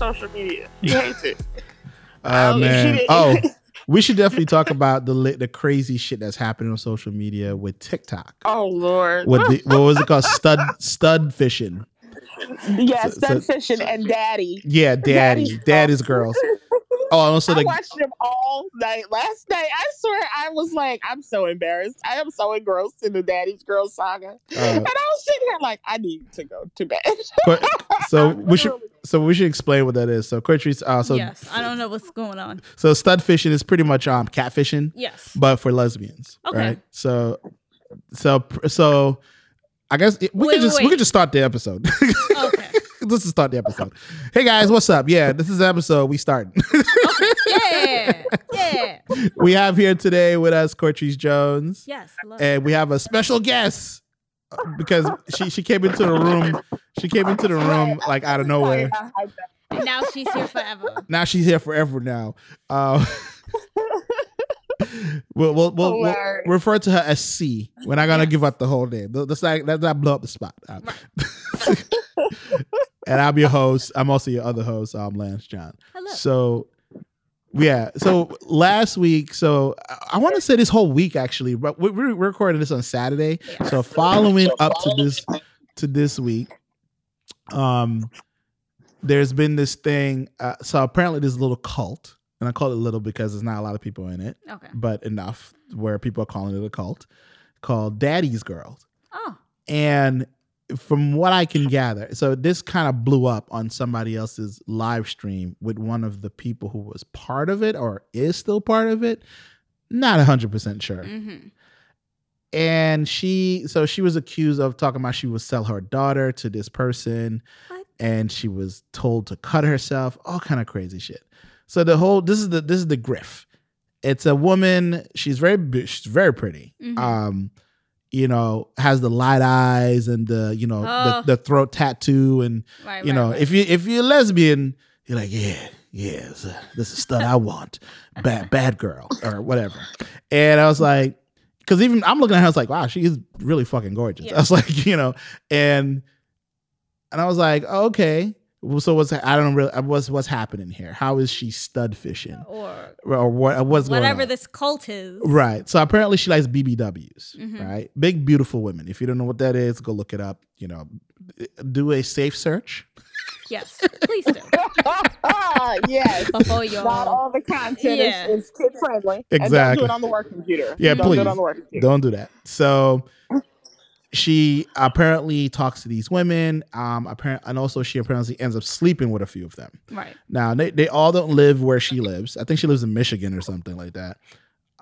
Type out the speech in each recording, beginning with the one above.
social media. He hates it. Ah, oh Oh, man. Oh, we should definitely talk about the the crazy shit that's happening on social media with TikTok. Oh Lord. With the, what was it called? Stud stud fishing. yes, so- stud so- fishing and daddy. Yeah, daddy, Daddy's daddy's girls. Oh, and also I watched them all night last night. I swear I was like, I'm so embarrassed. I am so engrossed in the Daddy's Girl saga. uh, and I was sitting here like, I need to go to bed. Qu- so we should so we should explain what that is. So Quatrice, uh, so yes, I don't know what's going on. so stud fishing is pretty much um catfishing, Yes. but for lesbians, Okay. right? So so so I guess it- we Wait, could just wait, we could just start the episode. Okay. Let's just start the episode. Hey guys, what's up? Yeah, this is the episode. We starting. Yeah. Yeah. we have here today with us Cortrice Jones, Yes. And we have a special guest uh, because she she came into the room. She came into the room like out of nowhere. And now she's here forever. Now she's here forever. Now, uh, we'll, we'll, we'll, we'll refer to her as C. We're not gonna Yes. give up the whole name. Let's not let's not blow up the spot. Uh, and I'm your host. I'm also your other host. I'm Lance John. Hello. So yeah. So last week, so I- I want to say this whole week actually, but we- we're we're recording this on Saturday. So following up to this to this week, um, there's been this thing. Uh, so apparently, there's a little cult, and I call it little because there's not a lot of people in it, Okay. but enough where people are calling it a cult, called Daddy's Girls. Oh. And from what I can gather, so this kind of blew up on somebody else's live stream with one of the people who was part of it or is still part of it. Not 100% sure. Mm-hmm. And she, so she was accused of talking about she would sell her daughter to this person What? and she was told to cut herself, all kind of crazy shit. So the whole, this is the, this is the griff. It's a woman. She's very, she's very pretty. Mhm. Um, you know, has the light eyes and the, you know, Oh. the, the throat tattoo. And, Right. you right, know, right. if you, if you're a lesbian, you're like, yeah, yeah, this is- this is stud I want. Bad, bad girl or whatever. And I was like, because even I'm looking at her, I was like, wow, she is really fucking gorgeous. Yeah. I was like, you know, and and I was like, oh, okay. Well, so what's I don't really what's what's happening here? How is she stud fishing or or what? What's going whatever on? this cult is. Right. So apparently she likes BBWs, Mhm. right? Big beautiful women. If you don't know what that is, go look it up. You know, do a safe search. Yes. Please do. yes. Before you Not all the content Yeah. is, is kid friendly. And don't Exactly. do it on the work computer. Yeah, don't do please. it on the work computer. Don't do that. So she apparently talks to these women. Um, apparently, and also she apparently ends up sleeping with a few of them. Right. Now they, they all don't live where she lives. I think she lives in Michigan or something like that.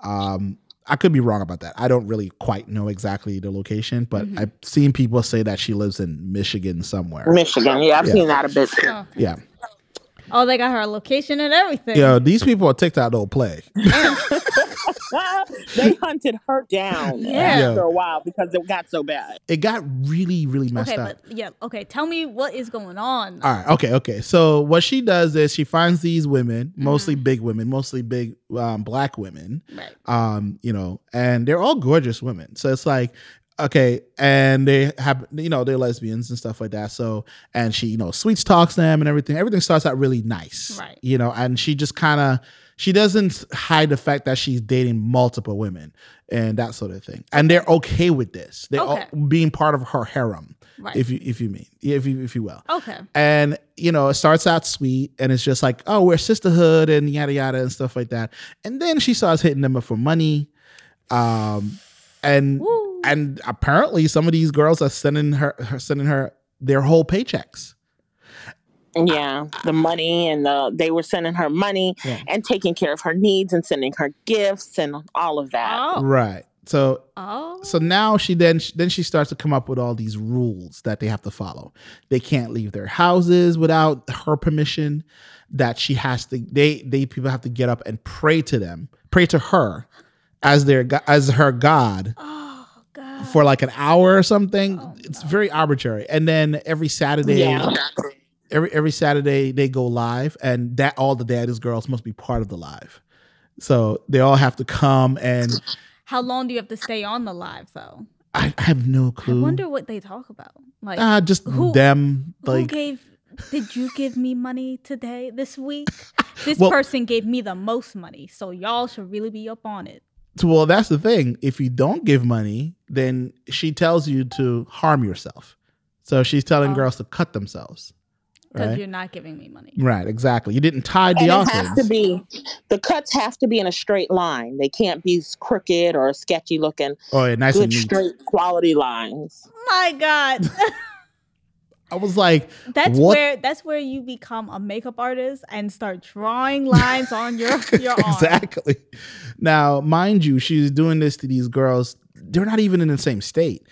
Um, I could be wrong about that. I don't really quite know exactly the location, but Mhm. I've seen people say that she lives in Michigan somewhere. Michigan. Yeah, I've Yeah. seen that a bit too. Oh. Yeah. Oh, they got her location and everything. Yo, these people on TikTok don't play. they hunted her down Yeah. after a while because it got so bad. It got really, really messed Okay, up. but yeah. Okay, tell me what is going on. All right. Okay. Okay. So what she does is she finds these women, Mm-hmm. mostly big women, mostly big um, black women. Right. Um, you know, and they're all gorgeous women. So it's like, okay, and they have, you know, they're lesbians and stuff like that. So, and she, you know, sweets talks them and everything. Everything starts out really nice, Right. You know, and she just kind of. She doesn't hide the fact that she's dating multiple women and that sort of thing, and they're okay with this. They're Okay. all being part of her harem, Right. if you if you mean if you if you will. okay. And you know, it starts out sweet, and it's just like, oh, we're sisterhood and yada yada and stuff like that. And then she starts hitting them up for money, um, and Woo. And apparently some of these girls are sending her, her sending her their whole paychecks. Yeah, the money and the they were sending her money Yeah. and taking care of her needs and sending her gifts and all of that. Oh. Right. So Oh. so now she then then she starts to come up with all these rules that they have to follow. They can't leave their houses without her permission. That she has to they they people have to get up and pray to them, pray to her as their as her god Oh God. For like an hour or something. Oh, it's very arbitrary. And then every Saturday, Yeah. every every Saturday they go live, and that all the daddy's girls must be part of the live. So they all have to come, and How long do you have to stay on the live though? I, I have no clue. I wonder what they talk about. Like Ah, just who- them Like, who like gave did you give me money today, this week? This Well- person gave me the most money, so y'all should really be up on it. So, well, that's the thing. If you don't give money, then she tells you to harm yourself. So she's telling Oh. girls to cut themselves. Because Right. you're not giving me money. Right. Exactly. You didn't tie the and it has to be the cuts have to be in a straight line. They can't be crooked or sketchy looking. oh, yeah, nice Good and neat. straight quality lines. My God. I was like, That's What- where that's where you become a makeup artist and start drawing lines on your your arm. exactly. Now, mind you, she's doing this to these girls. They're not even in the same state,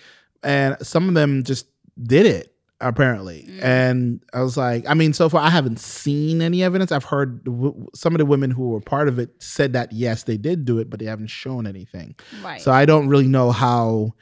and some of them just did it apparently. Mm. And I was like, I mean, so far I haven't seen any evidence. I've heard w- some of the women who were part of it said that yes, they did do it, but they haven't shown anything. Right. So I don't really know how,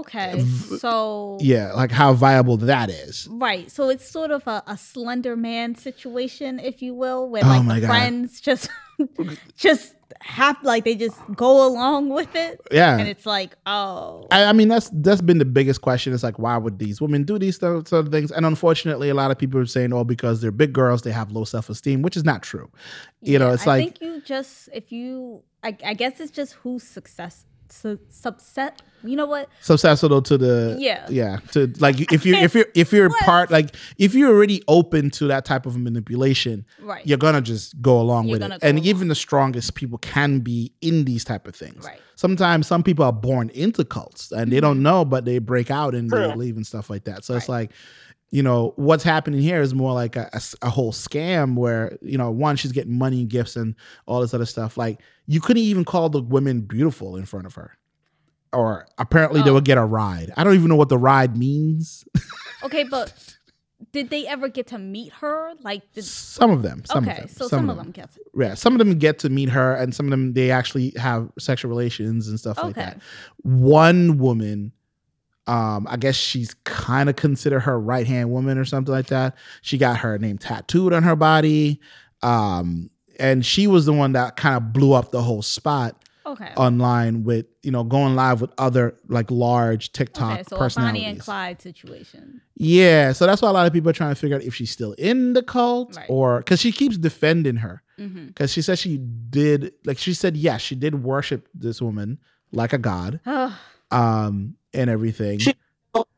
okay. So yeah, like how viable that is. Right. So it's sort of a, a slender man situation, if you will, where Oh like my the God. friends just just have like they just go along with it. Yeah. And it's like, oh I, I mean, that's that's been the biggest question. It's like, why would these women do these sort sort of things? And unfortunately, a lot of people are saying, "Oh, because they're big girls, they have low self esteem," which is not true. You know, it's I like think you just if you I, I guess it's just who's success su- subset you know what? So susceptible to the Yeah. yeah to like if you if you're if you're part like if you're already open to that type of manipulation, Right. you're gonna just go along You're with it. And along. even the strongest people can be in these type of things. Right. Sometimes some people are born into cults and they don't mm-hmm. know, but they break out and they leave and stuff like that. So it's like, you know, what's happening here is more like a whole scam where, you know, one, she's getting money, gifts, and all this other stuff. Like, you couldn't even call the women beautiful in front of her. Or apparently they Oh. would get a ride. I don't even know what the ride means. Okay, but did they ever get to meet her? Like did some of them. Some Okay, of them. so some, of them get Yeah, some of them get to meet her, and some of them they actually have sexual relations and stuff like that. One woman, um, I guess she's kind of considered her right hand woman or something like that. She got her name tattooed on her body, um, and she was the one that kind of blew up the whole spot Okay. online with you know going live with other like large TikTok okay, so a personalities. Bonnie and Clyde situation. Yeah, so that's why a lot of people are trying to figure out if she's still in the cult Right. or because she keeps defending her Mm-hmm. because she said she did like she said yes she did worship this woman like a god um and everything She-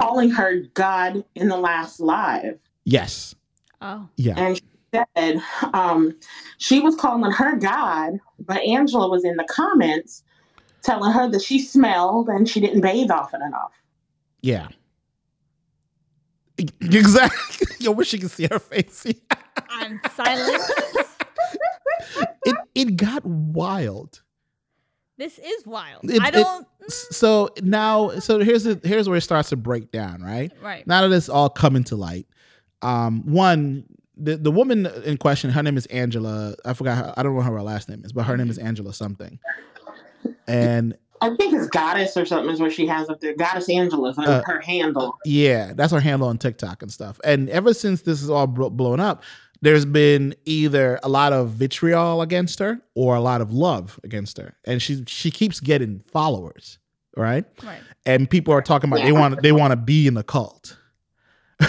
Calling her God in the last live. yes oh. yeah And she said um, she was calling her God, but Angela was in the comments telling her that she smelled and she didn't bathe often enough. yeah exactly I wish you could see her face I'm silent. it it got wild this is wild. It- I don't so now so here's the here's where it starts to break down right right. now that it's all coming to light um one the, the woman in question her name is angela i forgot her, i don't know what her last name is but her name is angela something and I think it's Goddess or something is what she has up there. Goddess Angela is her, Uh, her handle. yeah that's her handle on tiktok and stuff and ever since this is all blo- blown up there's been either a lot of vitriol against her or a lot of love against her and she she keeps getting followers right Right. and people are talking about they want they want to be in the cult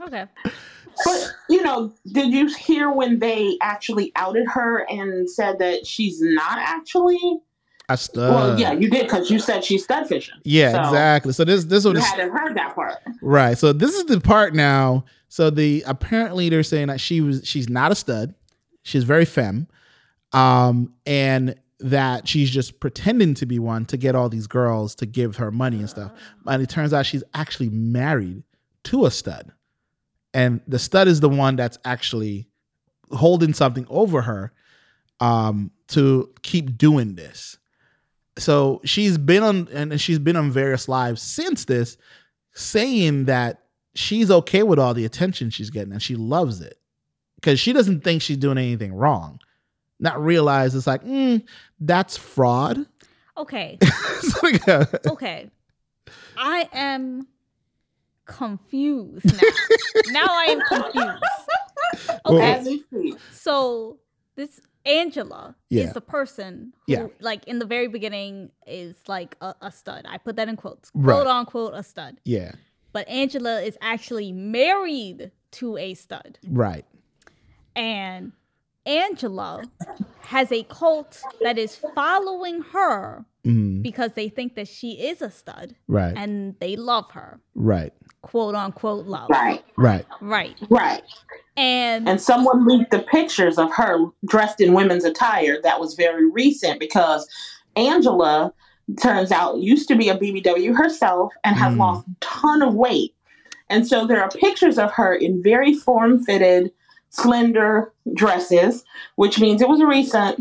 Okay. But you know, did you hear when they actually outed her and said that she's not actually? I st- well, yeah, you did because you said she's stud fishing. yeah So, exactly so this this was hadn't heard that part. Right. So this is the part now. So the apparently they're saying that she was she's not a stud. She's very femme. Um and that she's just pretending to be one to get all these girls to give her money and stuff. And it turns out she's actually married to a stud. And the stud is the one that's actually holding something over her um to keep doing this. So she's been on and she's been on various lives since this saying that she's okay with all the attention she's getting and she loves it because she doesn't think she's doing anything wrong. Not realize it's like, mm, that's fraud. Okay. So, yeah. Okay. I am confused now. now I am confused. Okay. As we speak. So this Angela Yeah. is the person who, Yeah. like, in the very beginning, is like a, a stud. I put that in quotes, Right. quote unquote, a stud. yeah. But Angela is actually married to a stud. Right. And Angela has a cult that is following her Mhm. because they think that she is a stud Right. and they love her. right. Quote unquote love. Right, Right. Right. right. And, And someone leaked the pictures of her dressed in women's attire that was very recent because Angela turns out used to be a BBW herself and has Mm. lost a ton of weight. And so there are pictures of her in very form fitted, slender dresses, which means it was recent.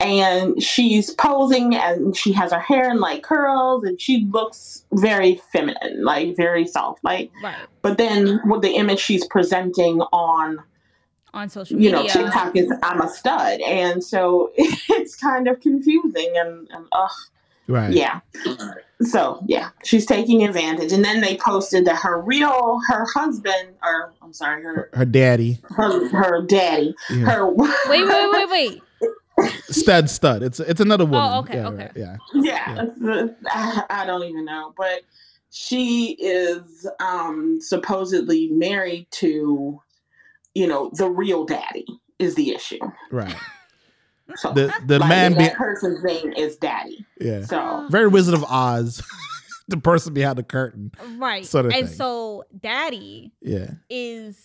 And she's posing and she has her hair in like curls and she looks very feminine, like very soft. Like right. but then with the image she's presenting on On social you media. know TikTok is I'm a stud, and so it's kind of confusing and, and ugh, Right. yeah. So yeah, she's taking advantage, and then they posted that her real her husband or I'm sorry her Her daddy. her her daddy Yeah. her Wait, wait, wait, wait. Stud stud. It's it's another woman. Oh, okay, yeah, okay. right, Yeah. yeah, I, I don't even know, but she is um supposedly married to you know the real daddy is the issue. Right. So The the like, man that person's name is Daddy. yeah. So Very Wizard of Oz. the person behind the curtain. Right. Sort of and thing. so daddy Yeah. is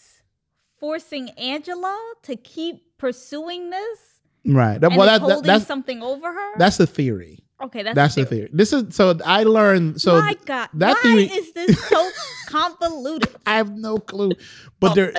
forcing Angela to keep pursuing this. Right. That- And well, is that, that, holding that's something over her. that's the theory. okay. That's, That's the theory. This is so I learned so My God, that why theory- is this so convoluted? I have no clue. But oh, there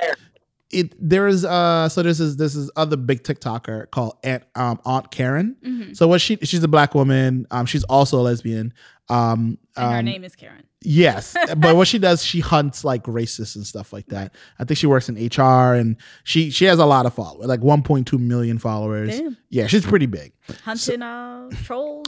it there is uh so this is this is other big TikToker called Aunt um Aunt Karen. Mhm. So what she she's a black woman. Um she's also a lesbian. Um, And her um, name is Karen. Yes, but what she does, she hunts like racists and stuff like that. I think she works in HR, and she she has a lot of followers, like 1.2 million followers. Damn. Yeah, she's pretty big. Hunting uh, trolls.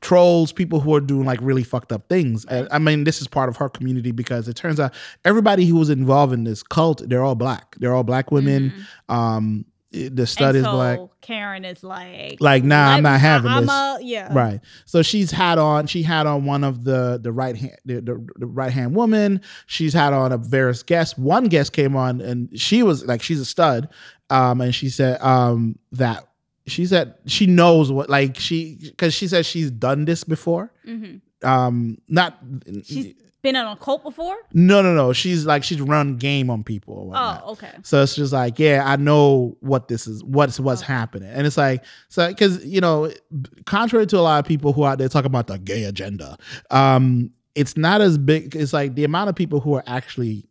Trolls, people who are doing like really fucked up things. And, I mean, this is part of her community because it turns out everybody who was involved in this cult, they're all black. They're all black women. Um, the stud is so black. Karen is like, Like, nah, I'm not having I'm this. A, yeah. Right. So she's had on she had on one of the the right hand the, the, the right hand woman. She's had on a various guests. One guest came on and she was like she's a stud. Um and she said um that she said she knows what like she because she said she's done this before. hmm Um not She's been in a cult before. no no no. She's like she's run game on people. Oh, okay. So it's just like, yeah, I know what this is, what's what's Okay. happening, and it's like, so because you know, contrary to a lot of people who are out there talking about the gay agenda, um, it's not as big. It's like the amount of people who are actually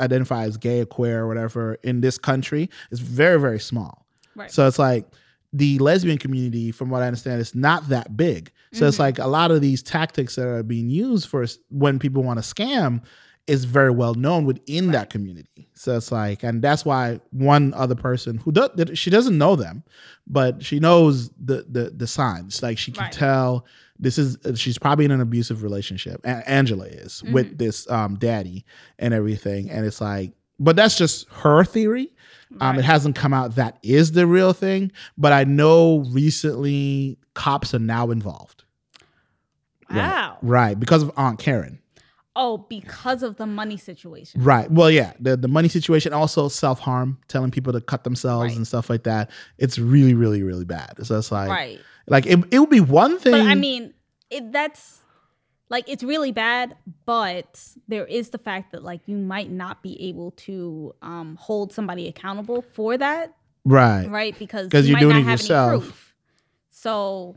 identify as gay or queer or whatever in this country is very very small. Right. So it's like the lesbian community, from what I understand, is not that big. So it's Mhm. like a lot of these tactics that are being used for when people want to scam is very well known within that community. So it's like, and that's why one other person who does she doesn't know them, but she knows the the the signs. Like she can Right. tell this is she's probably in an abusive relationship. A- Angela is with Mhm. this um daddy and everything, and it's like, but that's just her theory. Um, It hasn't come out that is the real thing, but I know recently cops are now involved. Right. Wow. Right, because of Aunt Karen. Oh, because of the money situation. Right. Well, yeah, the the money situation, also self harm, telling people to cut themselves Right. and stuff like that. It's really, really, really bad. So it's like, Right. like it, it would be one thing. But I mean, it, that's like it's really bad. But there is the fact that like you might not be able to um, hold somebody accountable for that, right, right? because you you're might doing not it have yourself. proof. So,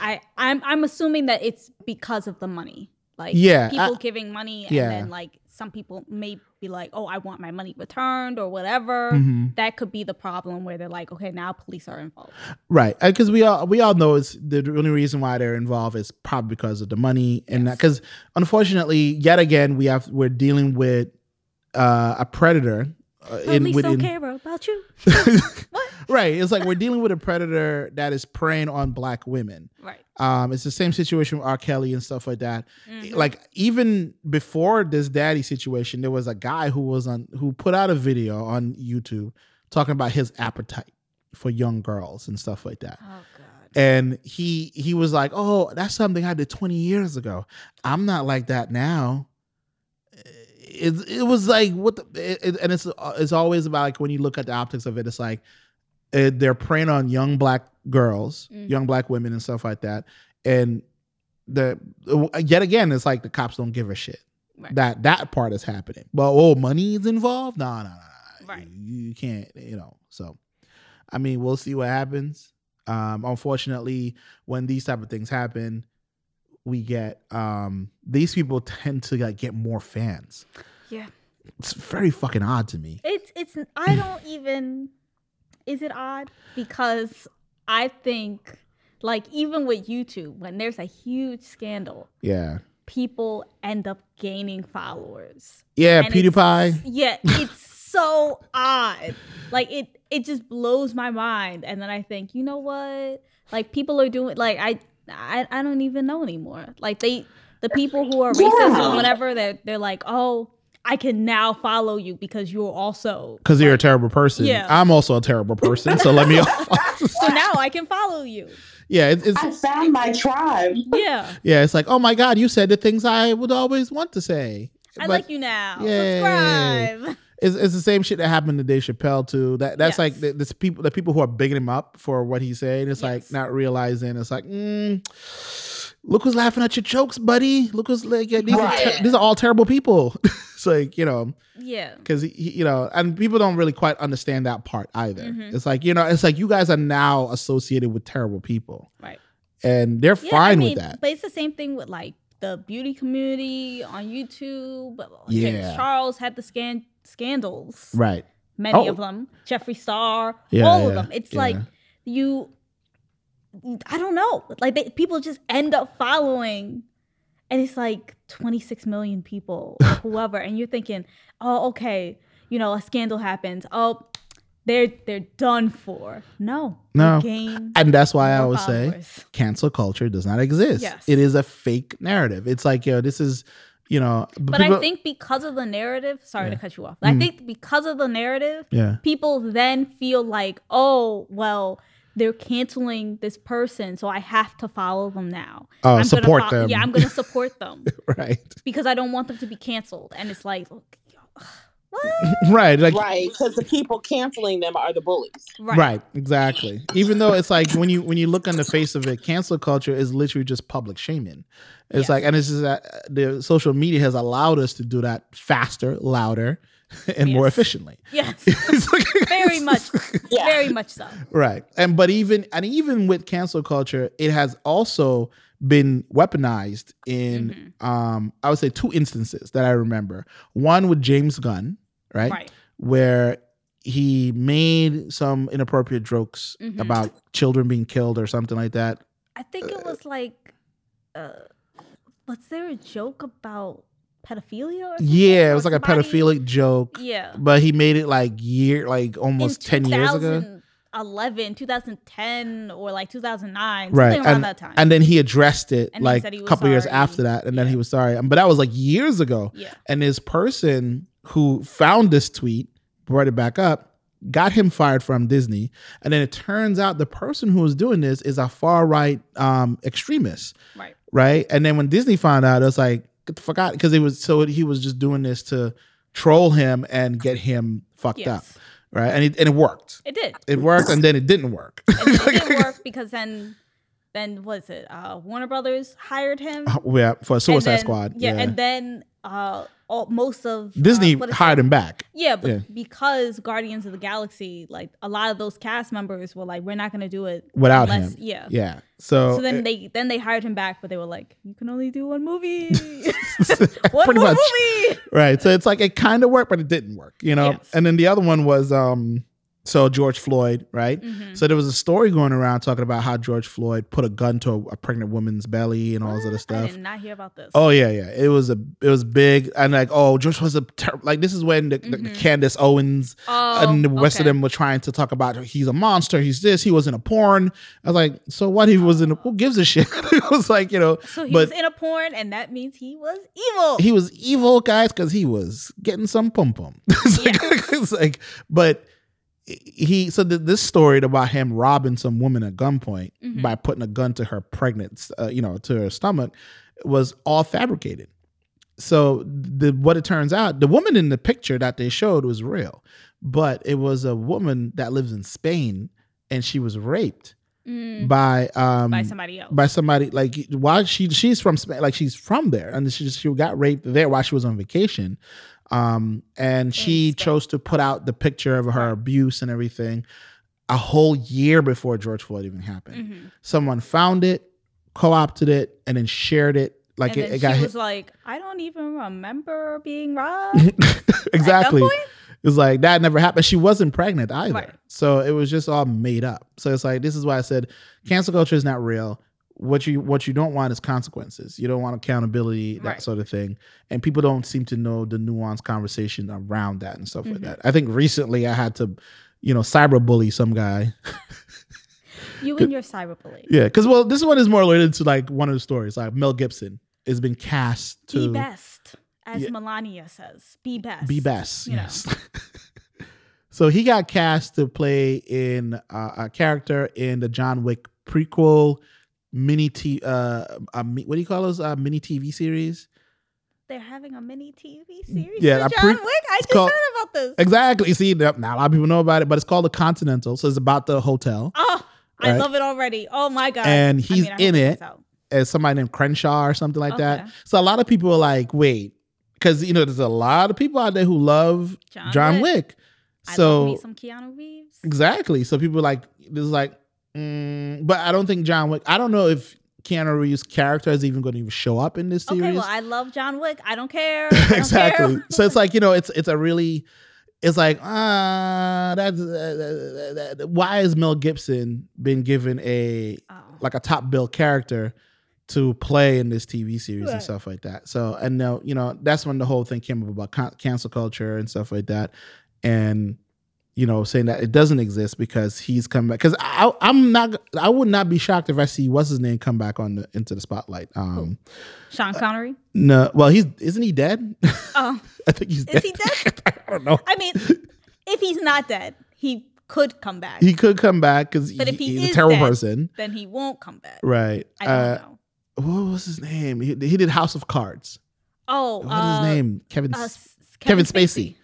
I I'm I'm assuming that it's because of the money. Like Yeah, people I- giving money, and yeah. then like some people may be like, oh, I want my money returned or whatever. Mhm. That could be the problem where they're like, okay, now police are involved. right, because we all we all know it's the only reason why they're involved is probably because of the money and that. Because unfortunately, yet again, we have we're dealing with uh, a predator. Uh, Police within- don't care about you. What? right. It's like we're dealing with a predator that is preying on black women. Right. Um, it's the same situation with R. Kelly and stuff like that. Mhm. Like even before this daddy situation, there was a guy who was on who put out a video on YouTube talking about his appetite for young girls and stuff like that. Oh god. And he he was like, "Oh, that's something I did 20 years ago. I'm not like that now." it, it was like what the, it, it- and it's it's always about like when you look at the optics of it it's like uh, they're preying on young black girls Mhm. young black women and stuff like that. And the yet again it's like the cops don't give a shit. Right. that that part is happening. But oh money is involved? No no no no Right. you, you can't you know. So i mean we'll see what happens. Um unfortunately when these type of things happen we get um these people tend to like get more fans. Yeah. it's very fucking odd to me. It's it's I don't even is it odd? Because I think like even with YouTube when there's a huge scandal yeah people end up gaining followers. yeah And it's- pewdiepie Yeah, it's so odd. Like it it just blows my mind and then I think, you know what? Like people are doing like I I, I don't even know anymore. Like they the people who are racist Yeah. or whatever they're they're like, "Oh, I can now follow you because you're also because you're a terrible person Yeah. i'm also a terrible person so let me so now I can follow you." yeah it, it's I found my tribe. Yeah. yeah it's like oh my god you said the things i would always want to say I But- like you now. Yay. Subscribe. It's, it's the same shit that happened to Dave Chappelle too. That that's Yes. like the, this people the people who are bigging him up for what he's saying. It's like not realizing. It's like, mm, look who's laughing at your jokes, buddy. Look who's like yeah, these are ter- these are all terrible people. it's like you know Yeah. because you know, and people don't really quite understand that part either. Mhm. It's like you know, it's like you guys are now associated with terrible people, Right. and they're Yeah, fine I mean, with that. But it's the same thing with like the beauty community on YouTube. Yeah. James Charles had the scan scandals. Right. Many Oh. of them. Jeffree Star. Yeah, all of them. It's like you I don't know. Like they, people just end up following and it's like 26 million people or whoever and you're thinking, "Oh, okay, you know, a scandal happens. Oh, they're they're done for." No. No. And that's why I always say cancel culture does not exist. Yes. It is a fake narrative. It's like, yo, this is, you know, But people- I think because of the narrative, sorry Yeah. to cut you off. I Mm. think because of the narrative, yeah, people then feel like, oh, well, they're canceling this person, so I have to follow them now. Oh, gonna support fol- them. Yeah, I'm going to support them right, because I don't want them to be canceled. And it's like, look, what? right, like, right. Right, because the people canceling them are the bullies. Right. right, exactly. Even though it's like when you when you look on the face of it, cancel culture is literally just public shaming. It's Yes. like, and it's just that uh, the social media has allowed us to do that faster, louder, and more efficiently. Yes, like- very much, Yeah. very much so. right and but even and even with cancel culture it has also been weaponized in Mm-hmm. um i would say two instances that i remember one with james gunn right, Right. where he made some inappropriate jokes Mhm. about children being killed or something like that I think it was like, uh, was there a joke about pedophilia? Or something? yeah it was like a pedophilic joke Yeah. but he made it like year like almost 10 years ago 2011, 2010, or like 2009, right something around and, that time. and then he addressed it And like a couple years after that and then Yeah. he was sorry but that was like years ago yeah. and this person who found this tweet brought it back up got him fired from disney and then it turns out the person who was doing this is a far right um extremist Right. right and then when disney found out it was like the fuck out because it was so he was just doing this to troll him and get him fucked up right and it, and it worked It did. it worked and then it didn't work And it didn't work because then, then what is it? Uh, Warner Brothers hired him. yeah for suicide then- squad Yeah, yeah, and then uh, all, most of uh, disney is hired him back Yeah, but Yeah. because Guardians of the Galaxy, like a lot of those cast members were like, we're not going to do it without unless- him Yeah. yeah so, So then uh, they then they hired him back, but they were like, "You can only do one movie, one pretty more much movie." right so it's like it kind of worked but it didn't work you know Yes. and then the other one was um so george floyd right Mhm. so there was a story going around talking about how george floyd put a gun to a, a pregnant woman's belly and all this other What? I stuff did not hear about this. Oh yeah, yeah. It was a it was big and like oh George was a ter- like this is when the, the, the. Candace Owens Oh, and the rest of them were trying to talk about he's a monster, he's this, he was in a porn. I was like, so what he was in a, who gives a shit? it was like, you know, So he but- was in a porn, and that means he was evil. he was evil, guys, because he was getting some pum pum. it's, like, it's like, but he so th- this story about him robbing some woman at gunpoint Mhm. by putting a gun to her pregnant, uh, you know, to her stomach, was all fabricated. so the what it turns out, the woman in the picture that they showed was real, but it was a woman that lives in Spain, and she was raped Mm, by um by somebody else. by somebody like why she she's from Spain, like she's from there, and she she got raped there while she was on vacation, um, and she chose to put out the picture of her abuse and everything a whole year before George Floyd even happened. Mhm. Someone found it, co-opted it, and then shared it. Like and it, it got she hit. was like, I don't even remember being robbed. exactly. It was like that never happened. She wasn't pregnant either. Right. So it was just all made up. So it's like this is why I said cancel culture is not real. What you what you don't want is consequences. You don't want accountability, that Right. sort of thing. And people don't seem to know the nuanced conversation around that and stuff like Mhm. that. I think recently I had to, you know, cyberbully some guy. you and your cyberbullying. yeah, because well, this one is more related to like one of the stories. Like Mel Gibson has been cast to Be best, as Yeah. Melania says. Be best. Be best. you. Yes. so he got cast to play in uh, a character in the John Wick prequel mini t uh, uh what do you call those uh, mini TV series? They're having a mini TV series Yeah, I pre- John Wick. I just called- heard about this. Exactly. See, now now a lot of people know about it, but it's called the Continental. So it's about the hotel. Oh, I love it already. Oh my god. And he's mean, I hope in it it. comes out. As somebody named Crenshaw or something like that. So a lot of people are like, wait, because you know, there's a lot of people out there who love John, John Wick. Wick. I So some Keanu Reeves. Exactly. So people like this is like, mm, but I don't think John Wick. I don't know if Keanu Reeves' character is even going to even show up in this series. Okay, well, I love John Wick. I don't care. I don't exactly. care. so it's like you know, it's it's a really, it's like ah, that's uh, that- why has Mel Gibson been given a Oh. like a top bill character to play in this TV series and stuff like that. So and now you know that's when the whole thing came up about can- cancel culture and stuff like that, and you know saying that it doesn't exist because he's come back. Because I'm not, I would not be shocked if I see what's his name come back on the into the spotlight. Um, Sean Connery. no, well he's isn't he dead? Oh, I think he's Is dead. he dead? I don't know. I mean, if he's not dead, he could come back. He could come back because if he he's a terrible dead- person, then he won't come back. right? I don't Uh, know. what was his name? He, he did House of Cards. Oh, What is uh, his name? Kevin. uh, S- Kevin Spacey.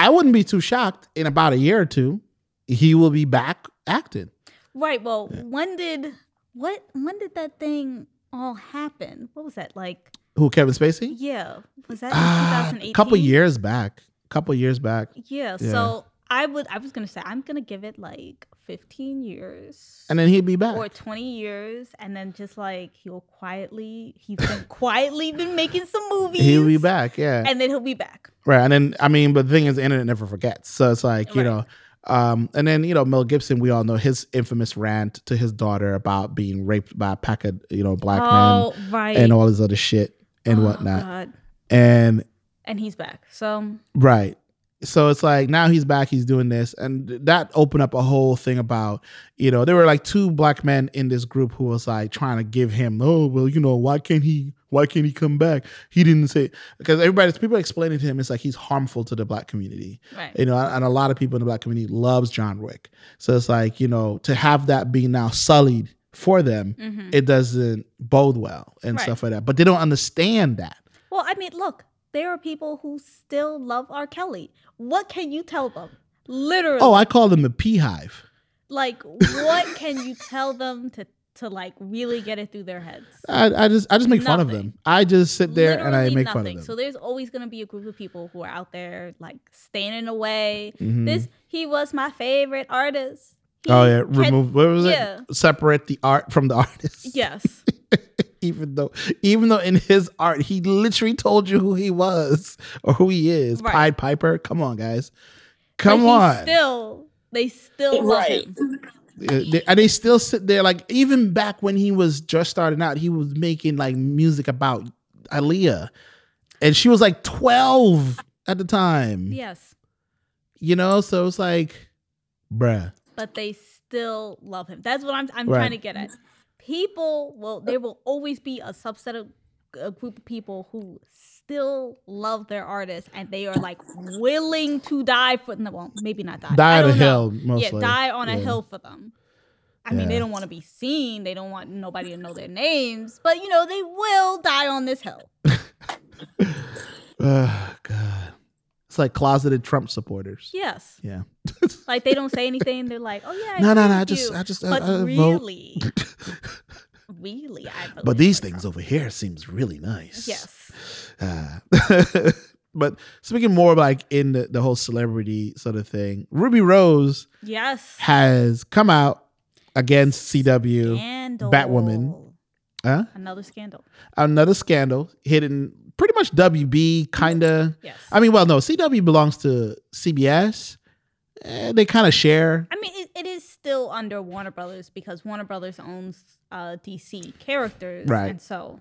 I wouldn't be too shocked in about a year or two. He will be back acting. Right. Well, Yeah. when did what? When did that thing all happen? What was that like? Who? Kevin Spacey? Yeah, was that in Ah, 2018? a couple years back. A couple years back. Yeah, Yeah. So I would. I was gonna say I'm gonna give it like 15 years. And then he'd be back. or 20 years and then just like he'll quietly he's been quietly been making some movies He'll be back. Yeah. and then he'll be back Right. And then I mean, but the thing is the internet never forgets. So it's like, you Right. know, um, and then, you know, Mel Gibson, we all know his infamous rant to his daughter about being raped by a pack of, you know, black oh right men and all this other shit and Oh, whatnot. God. And and he's back so right. So it's like now he's back, he's doing this. And that opened up a whole thing about, you know, there were like two black men in this group who was like trying to give him, oh, well, you know, why can't he why can't he come back? He didn't say because everybody's people explaining to him it's like he's harmful to the black community. right you know and a lot of people in the black community loves john wick so it's like you know to have that be now sullied for them Mhm. it doesn't bode well and Right. stuff like that but they don't understand that well i mean look there are people who still love r kelly what can you tell them literally oh i call them the pea hive like what can you tell them to to like really get it through their heads I, I just i just make fun of them i just sit there and i make nothing. fun of them So there's always gonna be a group of people who are out there like standing away. Mhm. This he was my favorite artist. He oh yeah remove what was yeah. it separate the art from the artist Yes. Even though even though in his art he literally told you who he was or who he is Right. pied piper come on guys come But on Still, they still love Right. him. They, and they still sit there like even back when he was just starting out, he was making like music about Aaliyah, and she was like twelve at the time. Yes. You know, so it's like, bruh, But they still love him. That's what I'm I'm Right. trying to get at. People will uh, there will always be a subset of a group of people who still love their artists and they are like willing to die for no, well, maybe not die. die on a hill mostly. Yeah, die on a Yeah. hill for them. I mean, they don't want to be seen. They don't want nobody to know their names, but you know, they will die on this hill. oh God. It's like closeted Trump supporters. Yes. Yeah. Like they don't say anything. They're like, "Oh yeah." No, no, no. I just. I just, I, But I vote. really, really, I. But these things Trump. over here seems really nice. Yes. Uh, but speaking more like in the, the whole celebrity sort of thing, Ruby Rose Yes. has come out against CW. Scandal. Batwoman. Huh? Another scandal. Another scandal hitting pretty much WB, kind of. Yes. I mean, well, no, CW belongs to CBS. Eh, they kind of share. I mean, it, it is still under Warner Brothers because Warner Brothers owns uh, DC characters, Right. And so,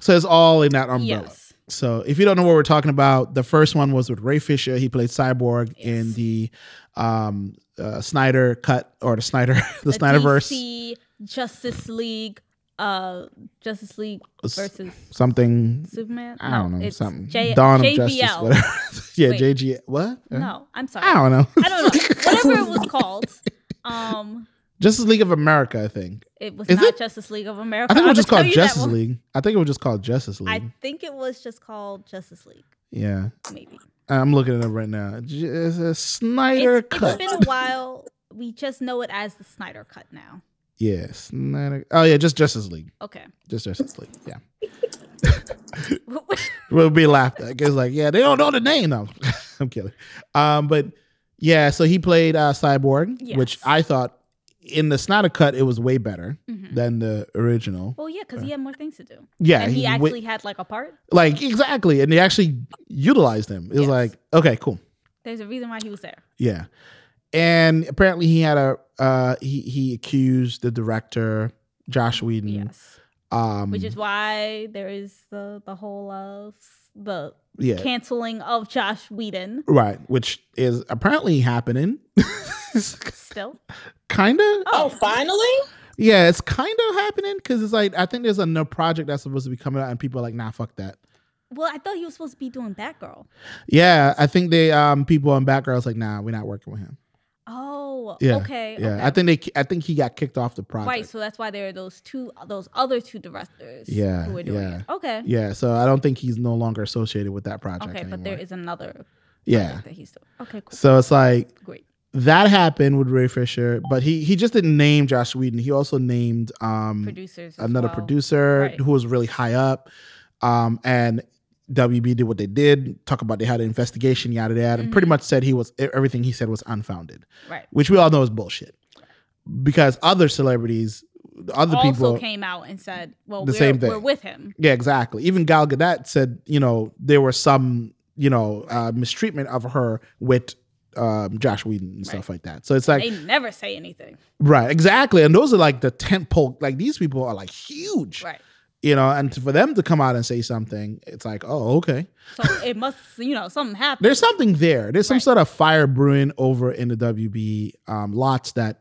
So it's all in that umbrella. yes, So if you don't know what we're talking about, the first one was with Ray Fisher. He played Cyborg in the um, uh, Snyder cut or the Snyder the, Snyderverse DC Justice League, uh, Justice League versus something. Superman. I don't know it's something. J- Dawn of Justice, whatever. yeah, Wait. JG. What? No, I'm sorry. I don't know. I don't know. Whatever it was called. Um, Justice League of America, I think. it was Is not it? Justice League of America. I think it was just called Justice. League. I think it was just called Justice League. I think it was just called Justice League, yeah, maybe. I'm looking it up right now. It's a Snyder It's, it's cut. been a while. We just know it as the Snyder Cut now. Yeah, Oh yeah, just Justice League. Okay. Just Justice League. Yeah. We'll be laughed at. because like, yeah, they don't know the name. No, I'm kidding. Um, but yeah, so he played uh, Cyborg, which I thought in the Snyder cut it was way better Mhm. than the original. Well, yeah, because he had more things to do. Yeah, and he, he actually had like a part. like exactly, and they actually utilized him. It was Yes. like, okay, cool, There's a reason why he was there. yeah. And apparently, he had a uh, he he accused the director Joss Whedon, Yes. um, Which is why there is the the whole of the yeah, canceling of Joss Whedon right, which is apparently happening. still. Kinda, Oh, finally? Yeah, it's kind of happening because it's like I think there's a new project that's supposed to be coming out, and people are like, "Nah, fuck that." Well, I thought he was supposed to be doing Batgirl. Yeah, I think they um people on backgrounds like, "Nah, we're not working with him." Oh, Yeah, okay. Yeah, okay. I think they I think he got kicked off the project. Right, so that's why there are those two, those other two directors. Yeah, who are doing yeah. it. Okay, Yeah, so I don't think he's no longer associated with that project okay, anymore. but there is another. yeah, that he's doing. Okay, cool, so it's like great. that happened with Ray Fisher, but he he just didn't name Joss Whedon. He also named um Producers, another well. producer Right. who was really high up. Um, and WB did what they did, talk about they had an investigation, yada yada, and pretty Mhm. much said he was everything he said was unfounded, right? which we all know is bullshit. Because other celebrities, other also people, came out and said, "Well, The we're, same thing. we're with him." yeah, exactly. Even Gal Gadot said, you know, there were some, you know, uh, mistreatment of her with um, Joss Whedon and stuff like that. So it's like, they never say anything, right, exactly. And those are like the tent pole. Like these people are like huge, right? You know. And for them to come out and say something, it's like, oh, okay. So it must, you know, something happened. There's something there. There's some Right. sort of fire brewing over in the WB um, lots that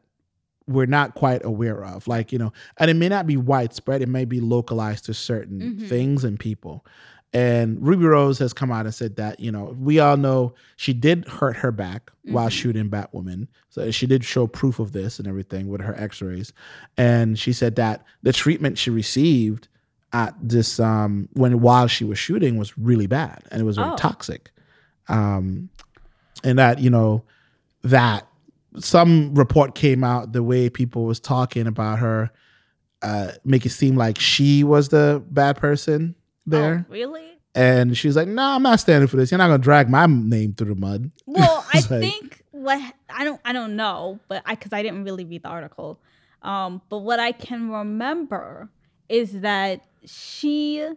we're not quite aware of. Like, you know, and it may not be widespread, it may be localized to certain Mhm. things and people. And Ruby Rose has come out and said that, you know, we all know she did hurt her back while Mhm. shooting Batwoman. So she did show proof of this and everything with her x rays. And she said that the treatment she received at this um when while she was shooting was really bad and it was very Oh. toxic um and that you know that some report came out the way people was talking about her uh make it seem like she was the bad person there Oh, really? and she was like no i'm not standing for this you're not gonna drag my name through the mud Well, I like- think what I don't I don't know, but I because I didn't really read the article. Um, but what I can remember is that she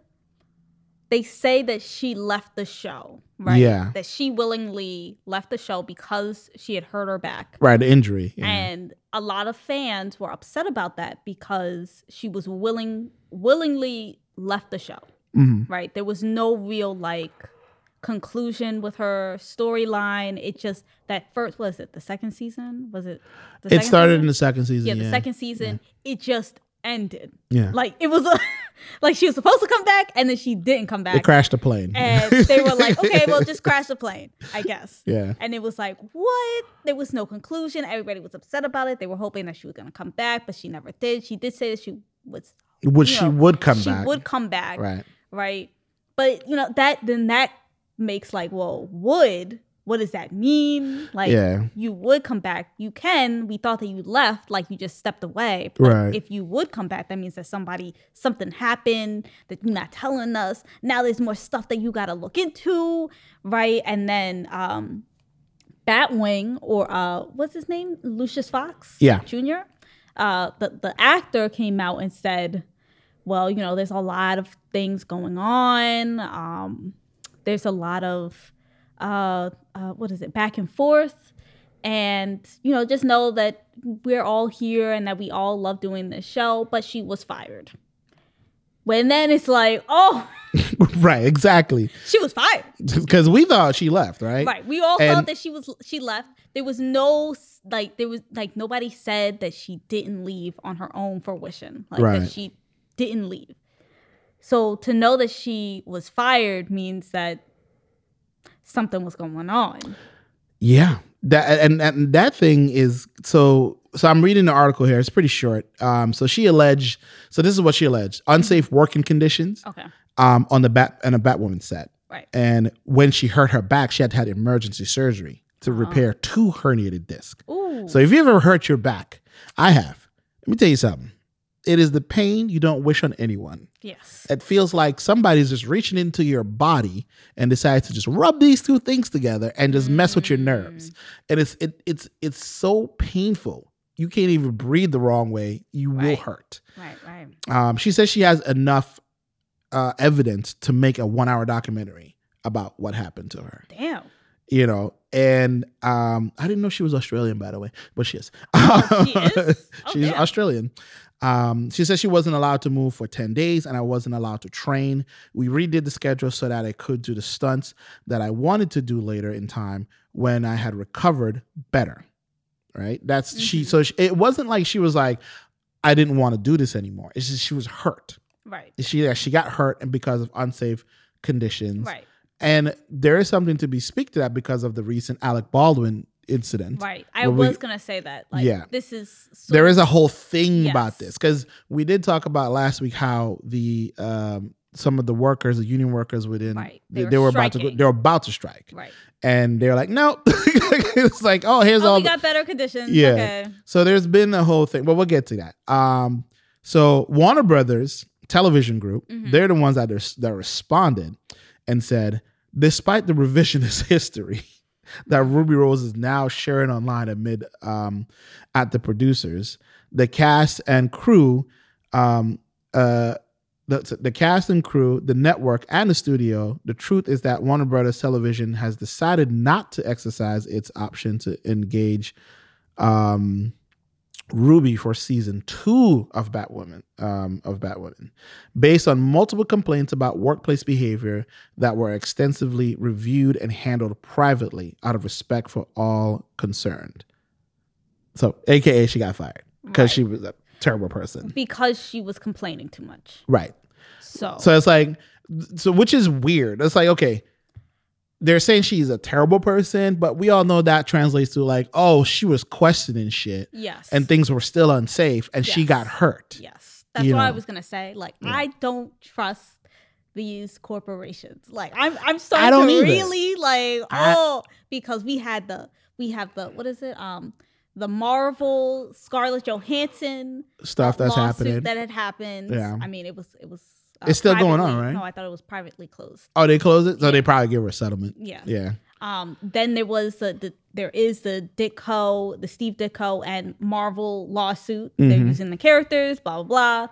they say that she left the show, right? Yeah. That she willingly left the show because she had hurt her back. right injury yeah. And a lot of fans were upset about that because she was willing willingly left the show Mhm. right? There was no real like conclusion with her storyline. It just that first was it the second season? Was it? The it started season? in the second season yeah, yeah the second season. It just ended. yeah Like it was a, like she was supposed to come back and then she didn't come back. they crashed the plane and they were like, okay, well, just crash the plane, I guess. yeah And it was like, what? There was no conclusion. Everybody was upset about it. They were hoping that she was going to come back, but she never did. She did say that she was you she know, would come she back She would come back right right? but you know that then that makes like, well, would what does that mean? Like, Yeah. you would come back. You can. We thought that you left, like you just stepped away. But Right. if you would come back, that means that somebody, something happened that you're not telling us. Now there's more stuff that you got to look into, right? And then, um, Batwing or uh, what's his name, Lucius Fox, Yeah. Jr. Uh, the the actor came out and said, "Well, you know, there's a lot of things going on. Um, there's a lot of uh, uh, what is it, back and forth, and you know, just know that we're all here and that we all love doing this show." But she was fired. When then it's like, oh, right, exactly. she was fired. Because we thought she left, right? Right. We all And- thought that she was she left. There was no like there was like nobody said that she didn't leave on her own fruition. Like Right. that she didn't leave. So to know that she was fired means that something was going on. Yeah. That and, and that thing is so so I'm reading the article here. It's pretty short. Um so she alleged so this is what she alleged. Unsafe working conditions Okay. um on the bat and a Batwoman set. Right. And when she hurt her back, she had to have emergency surgery to repair two herniated discs. Ooh. So if you ever hurt your back, I have. Let me tell you something. It is the pain you don't wish on anyone. yes. It feels like somebody's just reaching into your body and decides to just rub these two things together and just mess with your nerves. And it's it it's it's so painful. You can't even breathe the wrong way. You will hurt. Right, right. Um, she says she has enough uh, evidence to make a one hour documentary about what happened to her Damn. you know and um i didn't know she was australian by the way but she is Oh, she is? Oh, she's damn. australian um she said she wasn't allowed to move for 10 days and i wasn't allowed to train we redid the schedule so that i could do the stunts that i wanted to do later in time when i had recovered better right that's she Mhm. so she, it wasn't like she was like i didn't want to do this anymore it's just she was hurt Right. she she got hurt and because of unsafe conditions Right. and there is something to be speak to that because of the recent Alec Baldwin incident. Right. I Where we- was gonna say that. Like Yeah. this is There is a whole thing about this because we did talk about last week how the um, some of the workers, the union workers within, Right. they, They were about to go, they were about to strike, right. and they're like, no, it's like, oh, here's Oh, all. we got better conditions. Yeah. Okay. so there's been a whole thing, but we'll get to that. Um, so Warner Brothers Television Group, Mhm. they're the ones that are, that responded and said, despite the revisionist history that Ruby Rose is now sharing online amid um, at the producers, the cast and crew, um, uh, the, the cast and crew, the network, and the studio. The truth is that Warner Brothers Television has decided not to exercise its option to engage um, Ruby for season two of Batwoman. Um, of Batwoman, based on multiple complaints about workplace behavior that were extensively reviewed and handled privately out of respect for all concerned. So, AKA, she got fired because Right. she was a terrible person. because she was complaining too much. Right. So, So it's like, so which is weird. It's like, okay, they're saying she's a terrible person, but we all know that translates to like, oh, she was questioning shit yes. and things were still unsafe and she got hurt. Yes. That's You what I was gonna say. Like, Yeah. I don't trust these corporations. Like, I'm I'm I starting don't to either. really like I- oh because we had the we have the what is it um the Marvel Scarlett Johansson Stuff that's happening. that had happened. Yeah. I mean, it was it was. Uh, It's still going on, right? No, I thought it was privately closed. oh, they closed it? So they probably give her a settlement. Yeah. Yeah. Um, then there was the, the there is the Ditko, the Steve Ditko and Marvel lawsuit. They're Mhm. using the characters, blah blah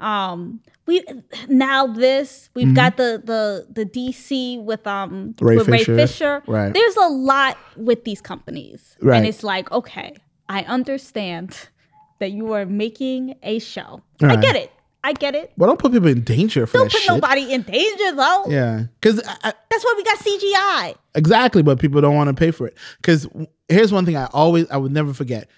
blah. Um, we now this we've Mhm. got the the the DC with um Ray with Fisher. Ray Fisher. Right. There's a lot with these companies, Right. and it's like okay, I understand that you are making a show. I get it. I get it. Well, don't put people in danger for Don't that put shit. nobody in danger though. Yeah. Because That's why we got CGI. Exactly, but people don't want to pay for it. Because here's one thing I always, I would never forget.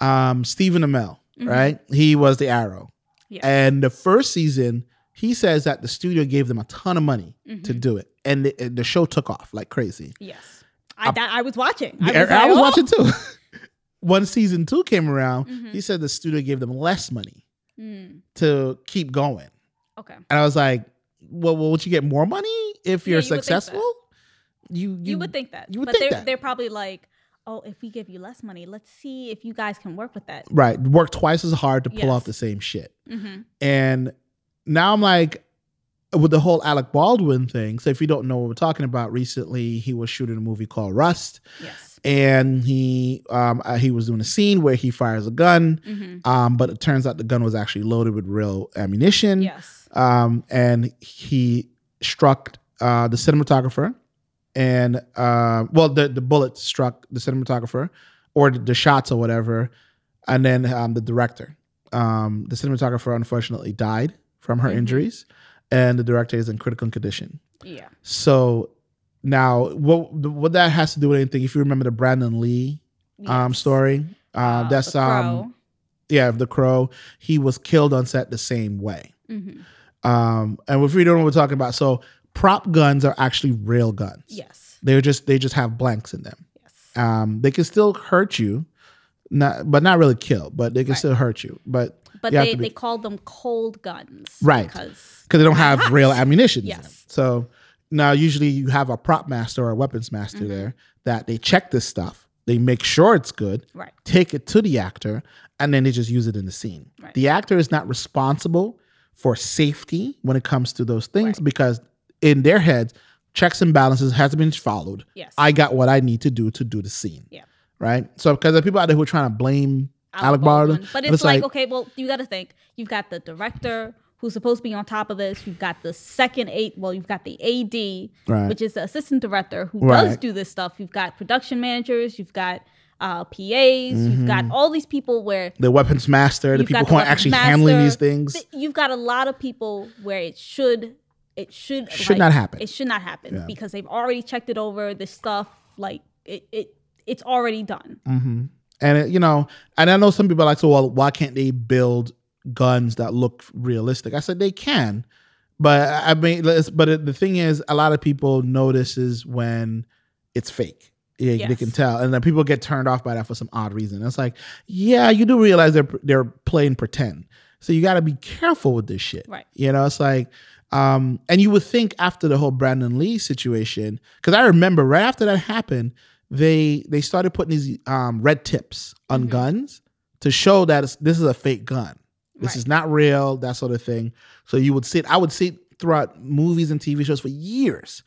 Um, Stephen Amell, Mhm. right? He was the Arrow, Yes. and the first season, he says that the studio gave them a ton of money to Mhm. do it, and the, the show took off like crazy. Yes. I, that, I was watching. I I was, was, oh. watching too. when season two came around, Mhm. he said the studio gave them less money Mm, to keep going, okay. and I was like, well, won't you get more money if you're you would think that. successful? You, You, would think that. you would but think they're, that. they're probably like, oh, if we give you less money, let's see if you guys can work with that. right work twice as hard to pull Yes. off the same shit. Mm-hmm. And now I'm like, with the whole Alec Baldwin thing. So if you don't know what we're talking about, recently he was shooting a movie called Rust, Yes. and he um uh, he was doing a scene where he fires a gun, Mm-hmm. um, but it turns out the gun was actually loaded with real ammunition. Yes. um, and he struck uh, the cinematographer, and uh, well, the the bullet struck the cinematographer, or the, the shots or whatever, and then um, the director. Um, the cinematographer unfortunately died from her Mhm. injuries, and the director is in critical condition. Yeah. So now, what what that has to do with anything? If you remember the Brandon Lee um, story, uh, Uh, that's The um, yeah, the crow. He was killed on set the same way. Mhm. Um, and if we don't know what we're talking about, so prop guns are actually real guns. Yes. They're just they just have blanks in them. Yes. Um, they can still hurt you, not but not really kill, but they can Right. still hurt you. But But you they, be- they call them cold guns. Right. Because because they don't have real ammunition. Yes. So now usually you have a prop master or a weapons master Mhm. there that they check this stuff. They make sure it's good, right. take it to the actor, and then they just use it in the scene. Right. The actor is not responsible for safety when it comes to those things Right. because in their heads, checks and balances has been followed. Yes. I got what I need to do to do the scene. Yeah. Right. So because the people out there who are trying to blame Alec Baldwin, But it's, it's like, like- okay, well, you got to think. You've got the director who's supposed to be on top of this. You've got the second eight. Well, you've got the AD, Right. which is the assistant director who does do this stuff. You've got production managers. You've got uh, PAs. You've got all these people where the weapons master, the people who the are actually weapons handling these things. th- you've got a lot of people where it should it should Should like, not happen. It should not happen Yeah. because they've already checked it over. This stuff like it it it's already done. hmm And it, you know, and I know some people are like, so well, why can't they build guns that look realistic? I said they can, but I mean, but it- the thing is, a lot of people notices when it's fake. Yeah, they can tell, and then people get turned off by that for some odd reason. It's like, yeah, you do realize they're they're playing pretend, so you got to be careful with this shit. Right. You know, it's like, um, and you would think after the whole Brandon Lee situation, because I remember right after that happened, they they started putting these um, red tips on Mhm. guns to show that it's, this is a fake gun. This Right. is not real, that sort of thing. So you would see it. I would see it throughout movies and TV shows for years.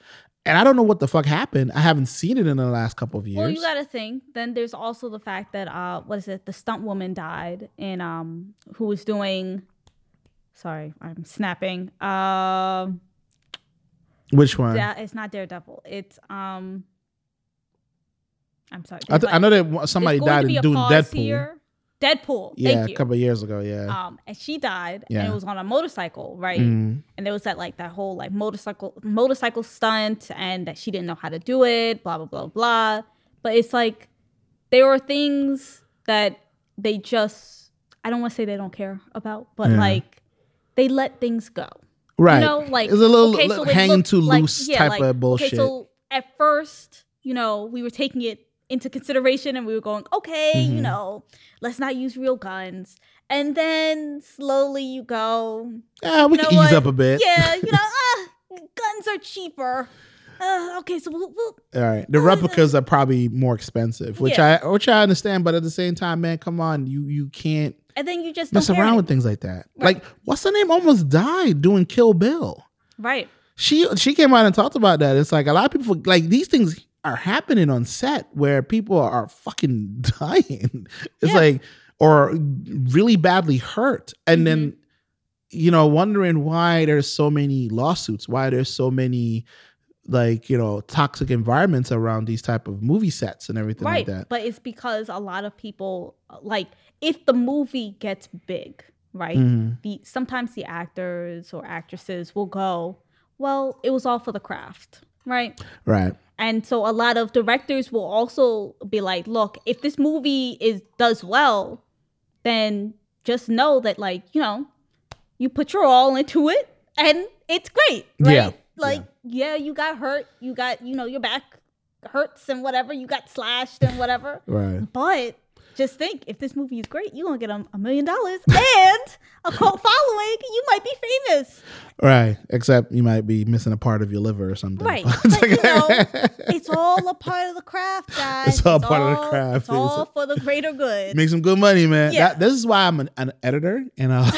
And I don't know what the fuck happened. I haven't seen it in the last couple of years. Well, you got to think. Then there's also the fact that uh, what is it? The stunt woman died, and um, who was doing? Sorry, I'm snapping. Um, Which one? da- it's not Daredevil. It's um. I'm sorry. I, th- there's I know that somebody died in doing Deadpool. Here. Deadpool. Yeah, a couple of years ago. Yeah. Um, and she died, Yeah. and it was on a motorcycle, right? Mm. And there was that like that whole like motorcycle motorcycle stunt, and that she didn't know how to do it, blah blah blah blah. But it's like there are things that they just I don't want to say they don't care about, but Yeah. like they let things go. Right. You know, like it's a little, okay, so hanging too like- loose yeah, type like, of bullshit. Okay, so at first, you know, we were taking it into consideration and we were going, okay, Mhm. you know, let's not use real guns. And then slowly you go, yeah, we you can know ease up a bit. yeah, you know, ah, guns are cheaper. Uh, okay, so we'll, we'll All right. The replicas are probably more expensive, which Yeah. I which I understand, but at the same time, man, come on, you you can't and then you just mess don't around with things like that. Right. Like, what's her name? Almost died doing Kill Bill. right. She she came out and talked about that. It's like a lot of people like these things are happening on set where people are fucking dying. It's Yeah. like or really badly hurt, and then Mm-hmm. you know wondering why there's so many lawsuits, why there's so many like you know toxic environments around these type of movie sets and everything right. like that. But it's because a lot of people like if the movie gets big, right? Mhm. The sometimes the actors or actresses will go, well, it was all for the craft, right? Right. And so a lot of directors will also be like, look, if this movie is does well, then just know that like, you know, you put your all into it and it's great, right? Yeah, Like, yeah. you got hurt, you got, you know, your back hurts and whatever, you got slashed and whatever. Right. But just think, if this movie is great, you're gonna get a, a million dollars and a cult following. You might be famous. Right. Except you might be missing a part of your liver or something. Right. But, you know, it's all a part of the craft, guys. It's all part of the craft. It's all for the greater good. Make some good money, man. Yeah. That, this is why I'm an, an editor and uh,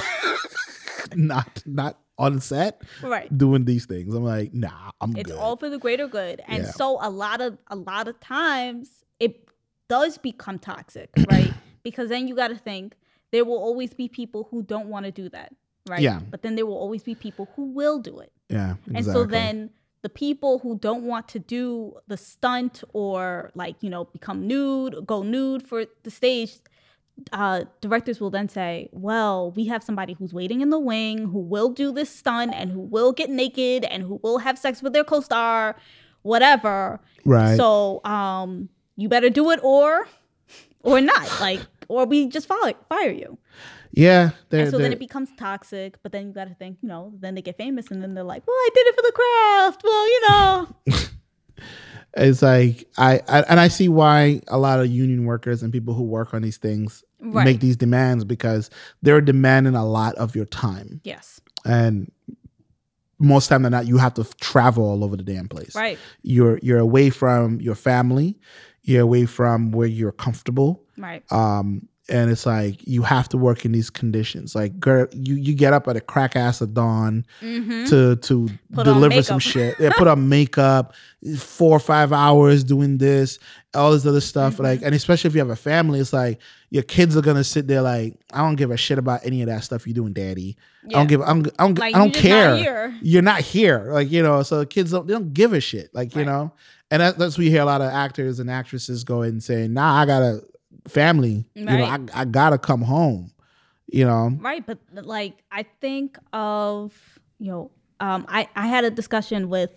not not on set Right. doing these things. I'm like, nah, I'm It's good. all for the greater good. And Yeah. so a lot of a lot of times does become toxic, right? because then you got to think there will always be people who don't want to do that, right? Yeah. But then there will always be people who will do it. yeah. Exactly. And so then the people who don't want to do the stunt or like, you know, become nude, go nude for the stage, uh, directors will then say, well, we have somebody who's waiting in the wing who will do this stunt and who will get naked and who will have sex with their co-star, whatever. right. So um, you better do it or or not. Like, or we just fire, fire you. yeah. And so then it becomes toxic, but then you got to think, you know, then they get famous and then they're like, well, I did it for the craft. Well, you know. it's like I, I and I see why a lot of union workers and people who work on these things Right. make these demands because they're demanding a lot of your time. yes. And most time than not, you have to travel all over the damn place. Right. You're you're away from your family, you're away from where you're comfortable. Right. Um, and it's like you have to work in these conditions. Like, girl, you you get up at a crack ass of dawn Mm-hmm. to to Put deliver some shit. Yeah, put on makeup, four or five hours doing this, all this other stuff. Mm-hmm. Like, and especially if you have a family, it's like your kids are gonna sit there like, I don't give a shit about any of that stuff you're doing, daddy. I don't give. I'm, I don't. Like, I don't not care. here. You're not here. Like you know. So the kids don't. They don't give a shit. Like you know. And that, that's we hear a lot of actors and actresses go and say, Nah, I got family. You know, I, I gotta come home. You know. Right. But like, I think of, you know, um, I, I had a discussion with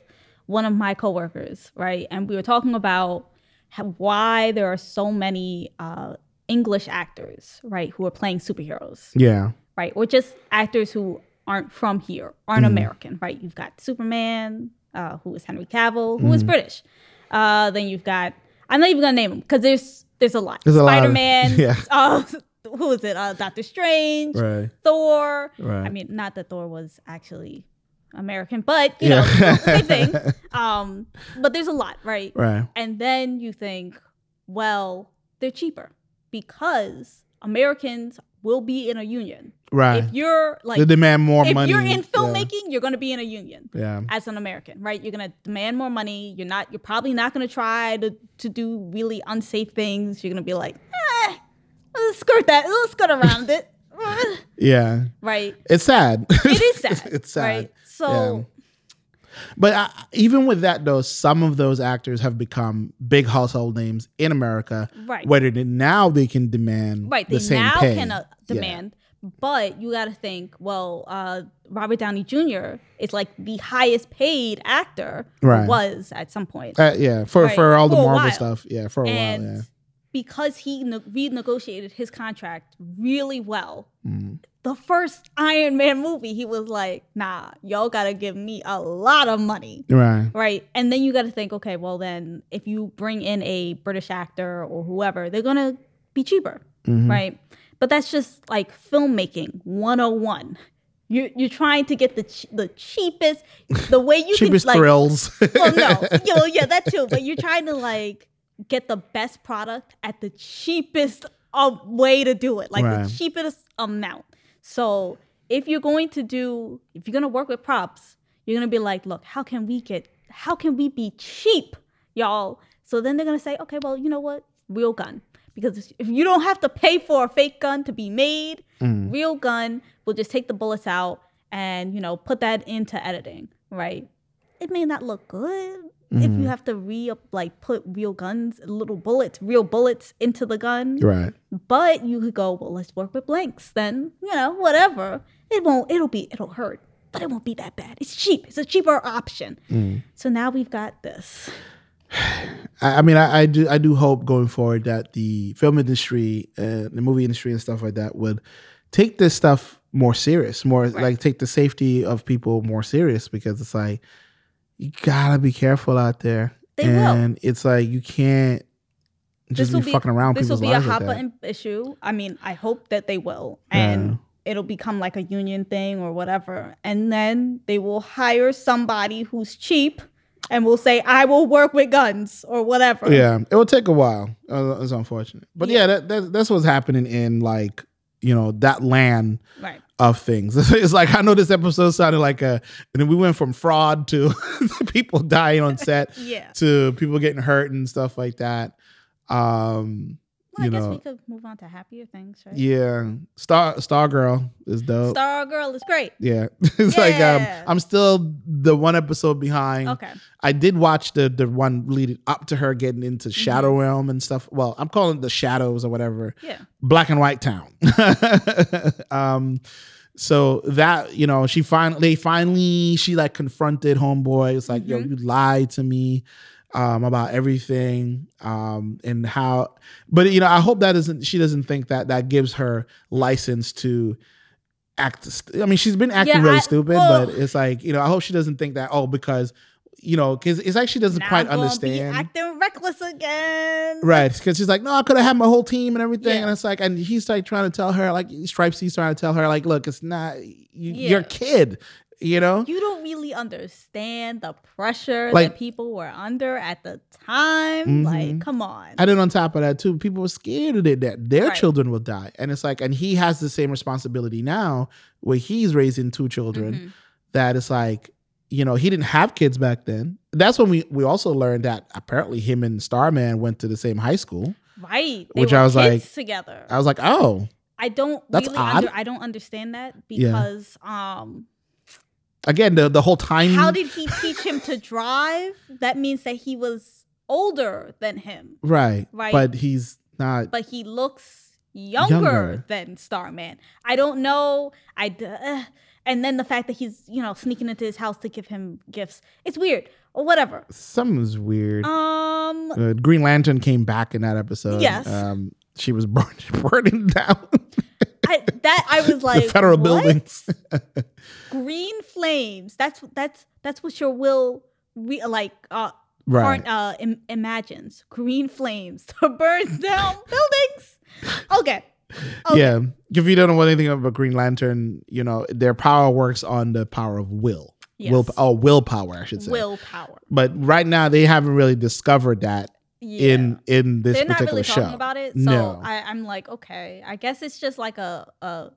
one of my coworkers, right? And we were talking about how, why there are so many uh, English actors, right, who are playing superheroes. Yeah. right? Or just actors who aren't from here, aren't Mm. American, right? You've got Superman, uh, who is Henry Cavill, who is Mm. British. Uh, then you've got I'm not even gonna name them because there's there's a lot. There's a lot Spider Man. yeah. Uh, who is it? Uh, Doctor Strange, Right. Thor. Right. I mean, not that Thor was actually American, but you Yeah. know, same thing. Um, but there's a lot, right? Right. And then you think, well, they're cheaper because Americans will be in a union. Right. If you're like, they demand more if money. If you're in Yeah. filmmaking, you're going to be in a union Yeah. as an American, right? You're going to demand more money. You're not. You're probably not going to try to to do really unsafe things. You're going to be like, eh, let's skirt that. Let's skirt around it, Yeah. right? It's sad. It is sad. it's sad. right? So But I, even with that, though, some of those actors have become big household names in America. Right. Where they, now they can demand right, they the same now pay. can uh, Yeah. demand. But you got to think, well, uh, Robert Downey Jr. is like the highest paid actor Right. was at some point. Uh, yeah, for Right. for all the For a Marvel stuff. Yeah, for a and while. Yeah. because he ne- renegotiated his contract really well, Mm. The first Iron Man movie, he was like, "Nah, y'all gotta give me a lot of money." Right. Right. And then you got to think, okay, well, then if you bring in a British actor or whoever, they're to be cheaper. Mhm. Right. But that's just like filmmaking 101. You're, you're trying to get the ch- the cheapest, the way you Cheapest can like, thrills. well, no, you know, yeah, that too. But you're trying to like get the best product at the cheapest uh, way to do it, like Right. the cheapest amount. So if you're going to do, if you're gonna work with props, you're gonna be like, look, how can we get, how can we be cheap, y'all? So then they're gonna say, okay, well, you know what, real gun. Because if you don't have to pay for a fake gun to be made, Mm. real gun will just take the bullets out and you know put that into editing, right? It may not look good if Mm-hmm. you have to re like put real guns, little bullets, real bullets into the gun. right. But you could go, well, let's work with blanks. Then you know whatever. It won't. It'll be. It'll hurt, but it won't be that bad. It's cheap. It's a cheaper option. Mm. So now we've got this. I, mean, I, I do I do hope going forward that the film industry, uh, the movie industry, and stuff like that would take this stuff more serious, more like take the safety of people more serious because it's like you gotta be careful out there, They will. and it's like you can't just will be, fucking around This will be a like hot that. button issue. I mean, I hope that they will. Yeah. And it'll become like a union thing or whatever. And then they will hire somebody who's cheap and will say, I will work with guns or whatever. Yeah, it will take a while. Uh, it's unfortunate, but yeah, Yeah. that, that that's what's happening in like you know that land Right. Of things. It's like I know this episode sounded like a, and then we went from fraud to people dying on set Yeah. to people getting hurt and stuff like that. Um, Well, I you guess know, we could move on to happier things, right? yeah, Star Stargirl is dope. Stargirl is great. yeah, it's like um, I'm still the one episode behind. Okay. I did watch the the one leading up to her getting into Shadow Realm and stuff. Well, I'm calling it the Shadows or whatever. Yeah. Black and White Town. um, so that you know, she finally, finally, she like confronted Homeboy. It's like, yo, Mhm. you lied to me um, about everything um, and how. But you know, I hope that doesn't. She doesn't think that that gives her license to act. st- I mean, she's been acting Yeah, really I- stupid, well- but it's like you know, I hope she doesn't think that. Oh, because you know, because it's like she doesn't quite I'm gonna be understand. acting reckless again. Right, because she's like, no, I could have had my whole team and everything, Yeah. and it's like, and he's like trying to tell her, like Stripes, he's trying to tell her, like, look, it's not you, Yeah. you're kid, you know, You don't really understand the pressure Like- that people were under at the time. Mhm. Like, come on. And then on top of that, too, people were scared of it that their Right. children will die, and it's like, and he has the same responsibility now, where he's raising two children. Mhm. That it's like, you know, he didn't have kids back then. That's when we we also learned that apparently him and Starman went to the same high school. Right. They Which were I was kids like- together. I was like, oh, I don't That's really odd. under, I don't understand that Yeah. because um again, the the whole time. how did he teach him to drive? That means that he was older than him, right, Right. But he's not. but he looks younger, Younger. than Starman. I don't know. I. uh, and then the fact that he's, you know, sneaking into his house to give him gifts. It's weird. Or whatever. Something's weird. Um uh, Green Lantern came back in that episode. Yes. Um, she was burn, burning down I that I was like the federal what? buildings. green flames. That's that's that's what your will re- like uh right. Part, uh Im- imagines green flames to burn down buildings. Okay. okay. Yeah. If you don't know anything about Green Lantern, you know, their power works on the power of will. Yes. Will oh willpower, I should say. Willpower. But right now they haven't really discovered that Yeah. in in this They're not particular really show. talking about it. So No. I, I'm like, okay, I guess it's just like a a,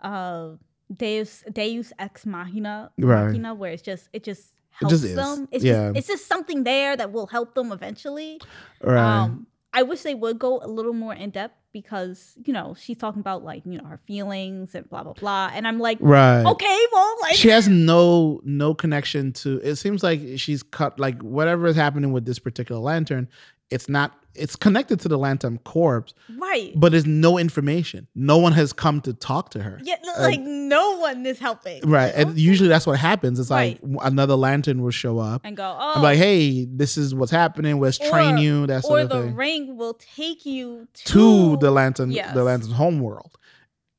a Deus Deus ex machina, Right. machina where it's just it just It helps just is. them. It's Yeah. just it's just something there that will help them eventually. right. Um, I wish they would go a little more in depth because you know she's talking about like you know her feelings and blah blah blah, and I'm like, right. okay, well, like she has no no connection to it seems like she's cut like whatever is happening with this particular lantern it's not it's connected to the lantern corpse right, but there's no information. No one has come to talk to her. Yeah, like no one is helping, right Like, and usually that's what happens. It's like Right. w- another lantern will show up and go, oh, I'm like hey this is what's happening. Let's train Or- you that sort or of the thing. ring will take you to, to the lantern Yes. the lantern's home world.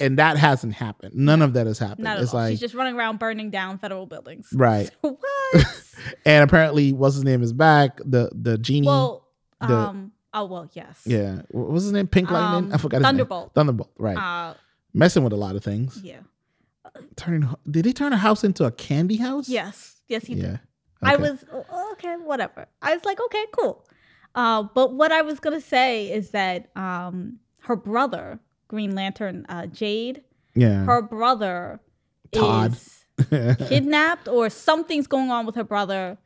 And that hasn't happened. None of that has happened. Not it's all. like She's just running around burning down federal buildings. right. What? and apparently what's his name is back? The the genie. Well, the- um, oh well, yes. Yeah. What was his name? Pink Lightning? Um, I forgot his Thunderbolt. name. Thunderbolt. Right. Uh, Messing with a lot of things. yeah. Turning did he turn a house into a candy house? Yes. Yes, he did. Yeah. I was okay, whatever. I was like, okay, cool. Uh, but what I was gonna say is that um, her brother, Green Lantern, uh, Jade, Yeah. her brother Todd. is kidnapped or something's going on with her brother.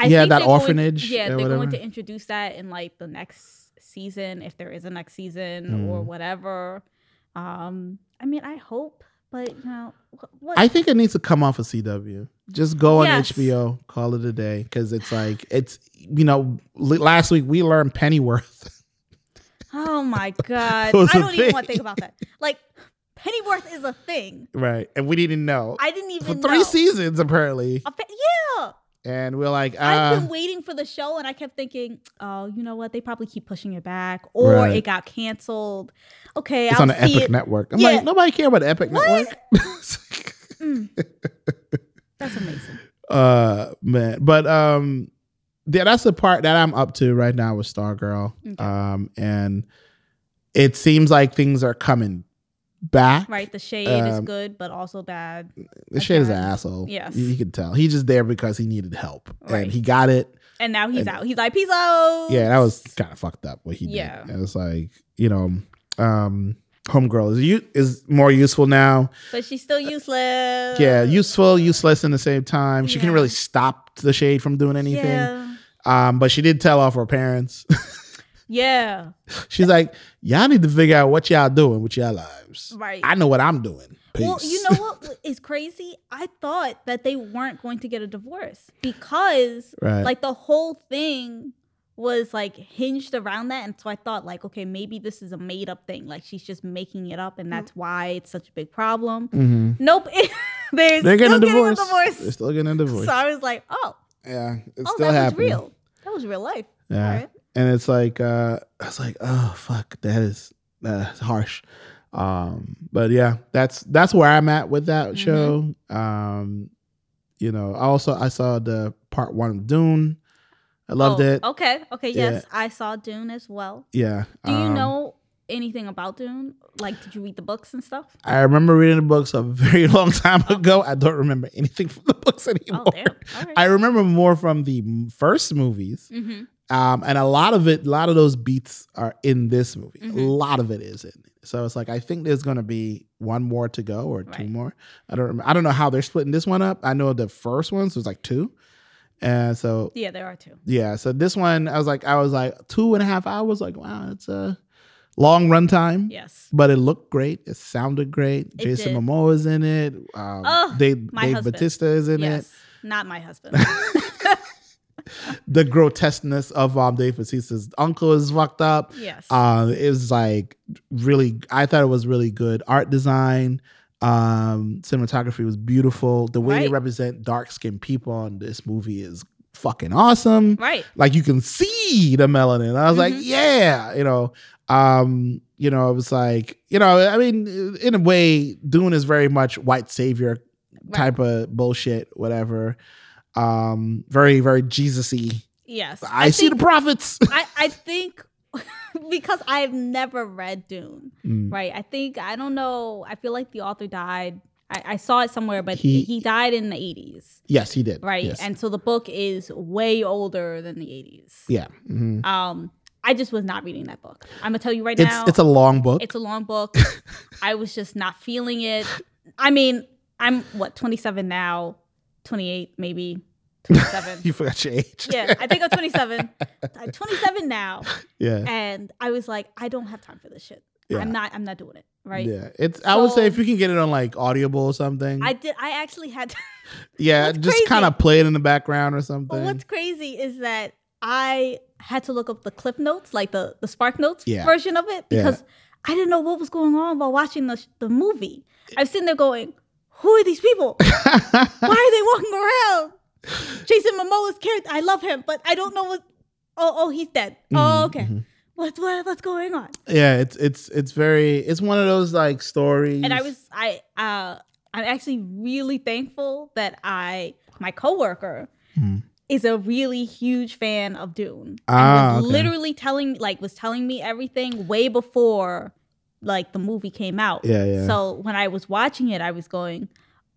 I Yeah, that they're going- orphanage yeah, they're going to introduce that in like the next season, if there is a next season or Mm. whatever. Um, I mean, I hope, but you know, what? I think it needs to come off of CW. Just go on Yes. HBO, call it a day, because it's like it's you know last week we learned Pennyworth. oh my god, I don't even want to think about that. Like, Pennyworth is a thing. right, and we didn't know I didn't for even three know. seasons apparently, pe- yeah, and we're like, I've uh, been waiting for the show, and I kept thinking, oh, you know what? They probably keep pushing it back, or Right. it got canceled. Okay, it's I'll on the see Epix it. Network. I'm Yeah. like, nobody care about Epix What? Network. Mm. That's amazing. uh man but um yeah that's the part that i'm up to right now with stargirl Okay. um and it seems like things are coming back. Right. The shade is Um, good, but also bad. The shade is an asshole. Yes. you, you can tell. He's just there because he needed help, Right. and he got it. And now he's And- out. He's like, peace out. Yeah, that was kind of fucked up what he Yeah. did. It was like you know, um, homegirl is u- is more useful now. But she's still useless. Yeah, useful, useless in the same time. She Yeah. couldn't really stop the shade from doing anything. Yeah. Um, but she did tell off her parents. Yeah. She's like, y'all need to figure out what y'all doing with y'all lives. Right. I know what I'm doing. Peace. Well, you know what is crazy? I thought that they weren't going to get a divorce because Right. like the whole thing was like hinged around that and so I thought like okay maybe this is a made up thing like she's just making it up and that's why it's such a big problem. Mhm. Nope. They're, They're getting a still divorce. a divorce. They're still getting a divorce. So I was like, oh, yeah, it's oh, still that happening. was real. That was real life. Yeah. All right. And it's like uh I was like, oh fuck, that is that's harsh. Um, but yeah, that's that's where I'm at with that Mhm. show. Um, you know, also I saw the part one of Dune. I loved Oh, it. Okay. Okay. Yeah. Yes, I saw Dune as well. Yeah. Do you um, know anything about Dune? Like, did you read the books and stuff? I remember reading the books a very long time ago. I don't remember anything from the books anymore. Oh. All right. I remember more from the first movies. mm-hmm. Um, and a lot of it, a lot of those beats are in this movie. A Mhm. lot of it is in. it. So it's like I think there's gonna be one more to go or two more. I don't. Remember. I don't know how they're splitting this one up. I know the first one so was like two, and so Yeah, there are two. yeah. So this one, I was like, I was like two and a half hours. Like wow, it's a long runtime. Yes. But it looked great. It sounded great. It Jason did. Momoa is in it. Um, Oh, Dave, my Dave. Batista is in it. Not my husband. The grotesqueness of um, Dave Batista's uncle is fucked up. yes. Uh, it was like really. I thought it was really good art design. Um, cinematography was beautiful. The way they represent dark skinned people in this movie is fucking awesome. right. Like you can see the melanin. I was like, Mhm. yeah, you know. Um, you know, it was like, you know, I mean, in a way, Dune is very much white savior Right. type of bullshit, whatever. Um, very, very Jesus-y. Yes. I, see think, the prophets. I, I think because I've never read Dune, Mm. right? I think I don't know. I feel like the author died. I, I saw it somewhere, but He- he, died in the eighties, Yes, he did. right? Yes. And so the book is way older than the eighties. yeah. mhm. Um, I just was not reading that book. I'm gonna tell you right It's now. it's a long book. It's a long book. I was just not feeling it. I mean, I'm what 27 now, 28 maybe, 27. you forgot your age. yeah, I think I'm 27. I'm 27 now, yeah. and I was like, I don't have time for this shit. Yeah. I'm not. I'm not doing it. Right. Yeah. It's I would say if you can get it on like Audible or something. I did. I actually had. To, yeah, just kind of play it in the background or something. but what's crazy is that I had to look up the clip notes, like the the Spark Notes Yeah. version of it, Yeah. because I didn't know what was going on while watching the the movie. I was sitting there going, "Who are these people? Why are they walking around?" Jason Momoa's character, I love him, but I don't know what. Oh, oh, he's dead. Mhm, Oh, okay. mhm. What's what, what's going on? Yeah, it's it's it's very it's one of those like stories. And I was I uh I'm actually really thankful that I my coworker Mhm. is a really huge fan of Dune. And Ah, was okay. literally telling like was telling me everything way before like the movie came out. Yeah, yeah. So when I was watching it, I was going,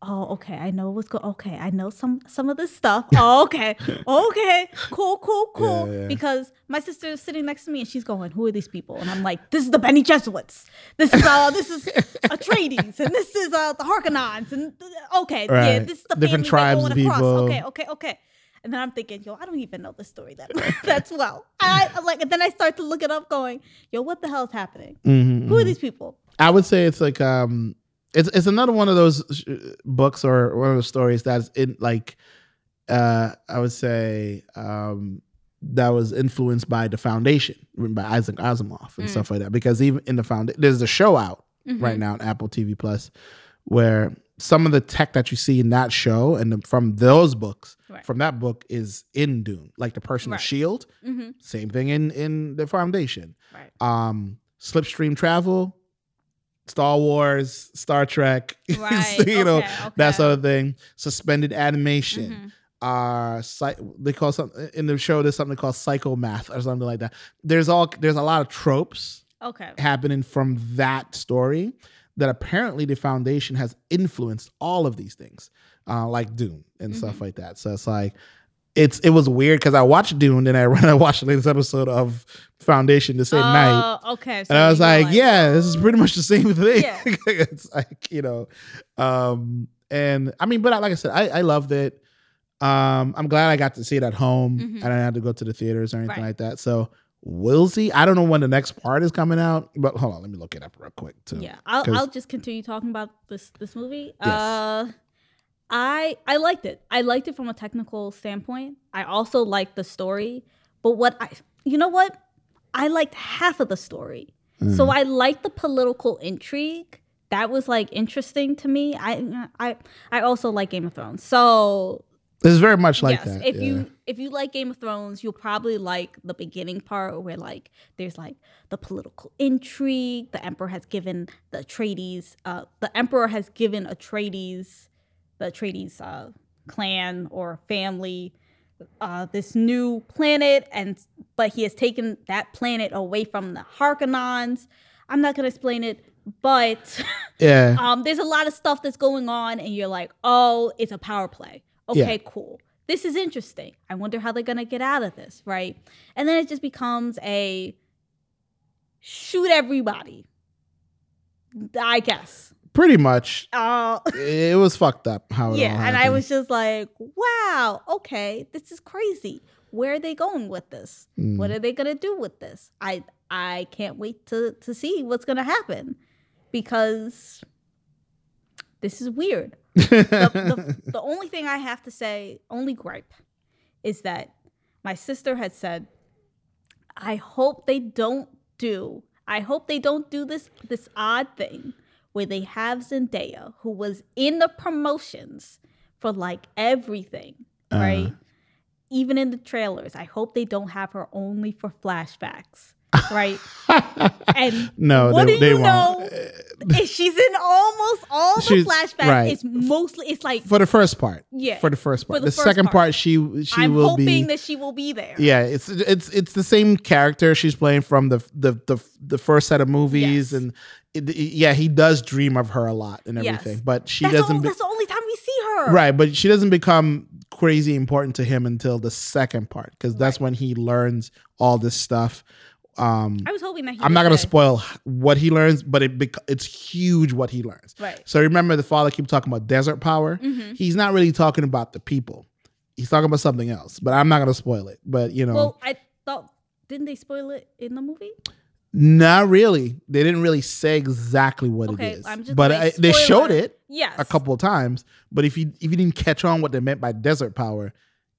Oh, okay. I know what's going. Okay, I know some some of this stuff. Oh, okay, okay, cool, cool, cool. Yeah, yeah. Because my sister is sitting next to me and she's going, "Who are these people?" And I'm like, "This is the Bene Gesserit. This is uh, this is Atreides, and this is uh the Harkonnens, and uh, okay, yeah, this is the Different tribes going of across. people. Okay, okay, okay." And then I'm thinking, yo, I don't even know the story that that's well. I I'm like, and then I start to look it up, going, yo, what the hell is happening? Mhm, Who are these people? I would say it's like um, it's it's another one of those sh- books or one of those stories that's in like, uh, I would say um, that was influenced by the Foundation, written by Isaac Asimov and Mm. stuff like that. Because even in the foundation, there's a show out Mhm. right now on Apple TV Plus where some of the tech that you see in that show and the, from those books From that book is in Dune, like the personal Right. shield. Mm-hmm. Same thing in in the Foundation. Right. Um, slipstream travel, Star Wars, Star Trek, Right. you know okay, that sort of thing. Suspended animation. Mhm. Uh, psy- they call something in the show. There's something called psychomath or something like that. There's all there's a lot of tropes Okay. happening from that story that apparently the foundation has influenced all of these things, uh, like Dune and stuff Mm-hmm. like that. So it's like it's it was weird because I watched Dune and I ran I watched the latest episode of Foundation the same night. Oh, okay. And I was were like, yeah, this is pretty much the same thing. Yeah. it's like, you know, um, and I mean, but I, like I said, I, I loved it. Um, I'm glad I got to see it at home Mhm. and I didn't have to go to the theaters or anything Right. like that. So we'll see. I don't know when the next part is coming out, but hold on, let me look it up real quick too. Yeah, I'll I'll just continue talking about this this movie. Yes. Uh I I liked it. I liked it from a technical standpoint. I also liked the story. But what I you know what? I liked half of the story. Mm. So I liked the political intrigue. That was like interesting to me. I I I also like Game of Thrones. So It's very much like yes, that. if yeah. you if you like Game of Thrones, you'll probably like the beginning part where like there's like the political intrigue. The emperor has given the Atreides, uh, the emperor has given Atreides, the Atreides uh, clan or family, uh, this new planet, and but he has taken that planet away from the Harkonnens. I'm not gonna explain it, but yeah. um, there's a lot of stuff that's going on, and you're like, oh, it's a power play. Okay, cool. This is interesting. I wonder how they're gonna get out of this, right? And then it just becomes a shoot everybody. I guess. Pretty much Uh, it was fucked up how it all yeah, and I was just like, wow, okay, this is crazy. Where are they going with this? Mm. What are they gonna do with this? I I can't wait to to see what's gonna happen because this is weird. the, the, the only thing I have to say, only gripe, is that my sister had said, I hope they don't do, I hope they don't do this this odd thing where they have Zendaya, who was in the promotions for like everything, Uh-huh. right? Even in the trailers. I hope they don't have her only for flashbacks. Right? and no, what they, do you won't. know? She's in almost all the She's- flashbacks. right. It's mostly it's like For the first part. Yeah, For the first part. the the first second part. part, she she I'm will hoping be that she will be there. Yeah, it's it's it's the same character she's playing from the the the, the first set of movies, Yes. and it, yeah, he does dream of her a lot and Yes. everything, but she that's, doesn't. all, be- that's the only time we see her. right, but she doesn't become crazy important to him until the second part because that's Right. when he learns all this stuff. Um, I was hoping that he I'm not gonna spoil what he learns, but it bec- it's huge what he learns. Right. So remember, the father keep talking about desert power. Mhm. He's not really talking about the people. He's talking about something else, but I'm not gonna spoil it. But you know, Well, I thought didn't they spoil it in the movie? Not really. They didn't really say exactly what Okay, it is, I'm just but I, they showed it Yes. a couple of times. But if you if you didn't catch on what they meant by desert power,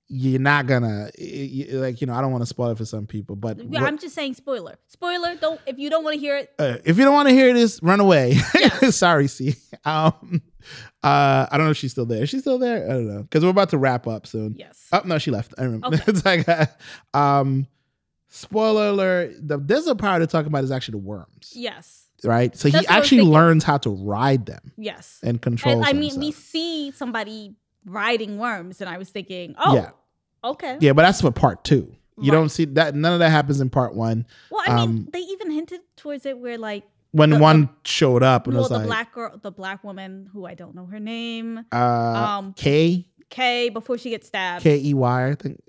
you're not gonna like you know. I don't want to spoil it for some people, but what- I'm just saying spoiler. Spoiler. Don't if you don't want to hear it. uh, if you don't want to hear this, run away. Sorry, see. Um, uh, I don't know if she's still there. Is she still there? I don't know because we're about to wrap up soon. Yes. Oh no, she left. I remember. Okay. it's like, uh, um, spoiler alert: the desert power they're talking about is actually the worms. Yes. right? So he That's was actually learns how to ride them Yes. and control. And I mean, we see somebody riding worms, and I was thinking, oh, yeah, okay. yeah, but that's for part two. You Right. don't see that. None of that happens in part one. Well, I mean, Um, they even hinted towards it where like When The- one showed up and well, was the like, black girl, the black woman who I don't know her name, uh, um, K Kay, before she gets stabbed. K E Y, I think.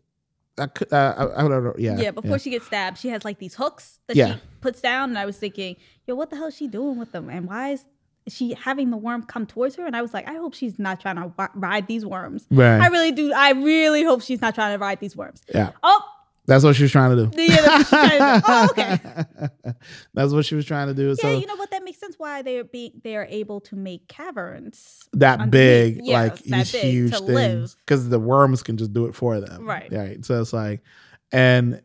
I, could- uh, I, I don't know. Yeah, Yeah, before she gets stabbed, she has like these hooks that Yeah. she puts down, and I was thinking, yo, what the hell is she doing with them, and why is she having the worm come towards her? And I was like, I hope she's not trying to wi- ride these worms. right. I really do. I really hope she's not trying to ride these worms. yeah, Oh, that's what she was trying to do. Yeah, that's what she was trying to do. Oh, okay. that's what she was trying to do. yeah, so you know what? That makes sense. Why they're being they are able to make caverns. that big, Yeah, like that these big huge things, because the worms can just do it for them. Right. Right. So it's like, and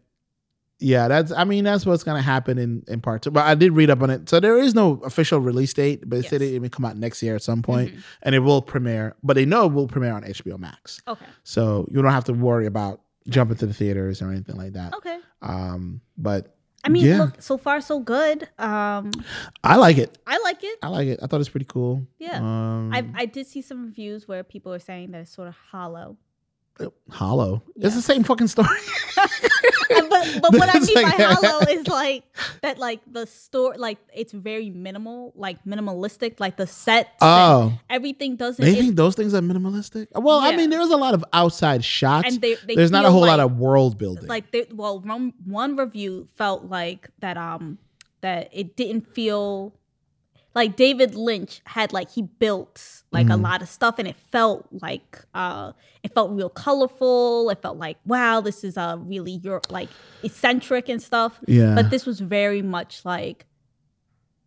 yeah, that's. I mean, that's what's gonna happen in in part two. But I did read up on it. So there is no official release date, but they said it will come out next year at some point, Mhm. and it will premiere. But they know it will premiere on HBO Max, Okay. so you don't have to worry about jumping to the theaters or anything like that. Okay. Um, but I mean, Yeah. look, so far so good. Um, I like it. I like it. I like it. I thought it's pretty cool. Yeah. Um, I I did see some reviews where people are saying that it's sort of hollow. Hollow. It's the same fucking story. but but what I mean like- by hollow is like that like the store like it's very minimal, like minimalistic, like the set. oh, everything doesn't. they it- think those things are minimalistic. Well, I Yeah. mean, there's a lot of outside shots. and they, they There's not a whole lot of world building. like they, well one, one review felt like that um that it didn't feel like David Lynch had like he built like a Mhm. lot of stuff and it felt like uh it felt real colorful. It felt like wow this is uh really your like eccentric and stuff. Yeah. but this was very much like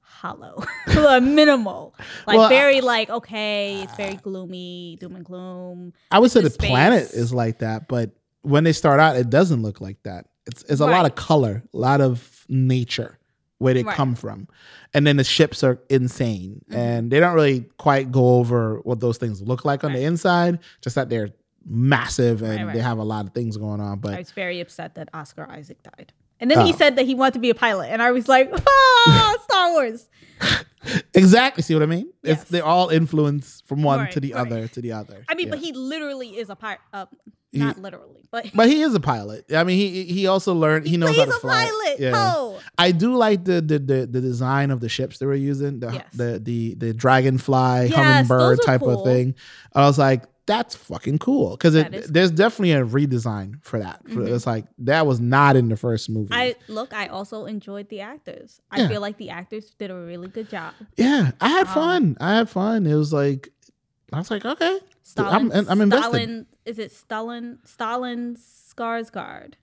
hollow minimal. Like Well, I- very like okay it's very gloomy doom and gloom. I would say the the planet is like that, but when they start out, it doesn't look like that. It's it's a lot of color, a lot of nature where they Right. come from, and then the ships are insane, Mhm. and they don't really quite go over what those things look like on the inside. Just that they're massive and right. they have a lot of things going on. But I was very upset that Oscar Isaac died. And then he Oh. said that he wanted to be a pilot. And I was like, ah, Star Wars. exactly, see what I mean? It's Yes. they all influence from one Right, to the right. other to the other. I mean, Yeah. but he literally is a pilot. Uh, He- not literally, but, But he is a pilot. I mean, he he also learned. He, knows how to a fly. pilot. Yeah. Oh, I do like the the the, the design of the ships they were using, the Yes. the, the the dragonfly Yes, hummingbird type cool. of thing. I was like, that's fucking cool because there's definitely a redesign for that. Mhm. It's like that was not in the first movie. I look. I also enjoyed the actors. Yeah. I feel like the actors did a really good job. yeah, I had Um, fun. I had fun. It was like I was like, okay, Stalin, I'm- I'm invested. Stalin, is it Stalin? Stellan Skarsgård,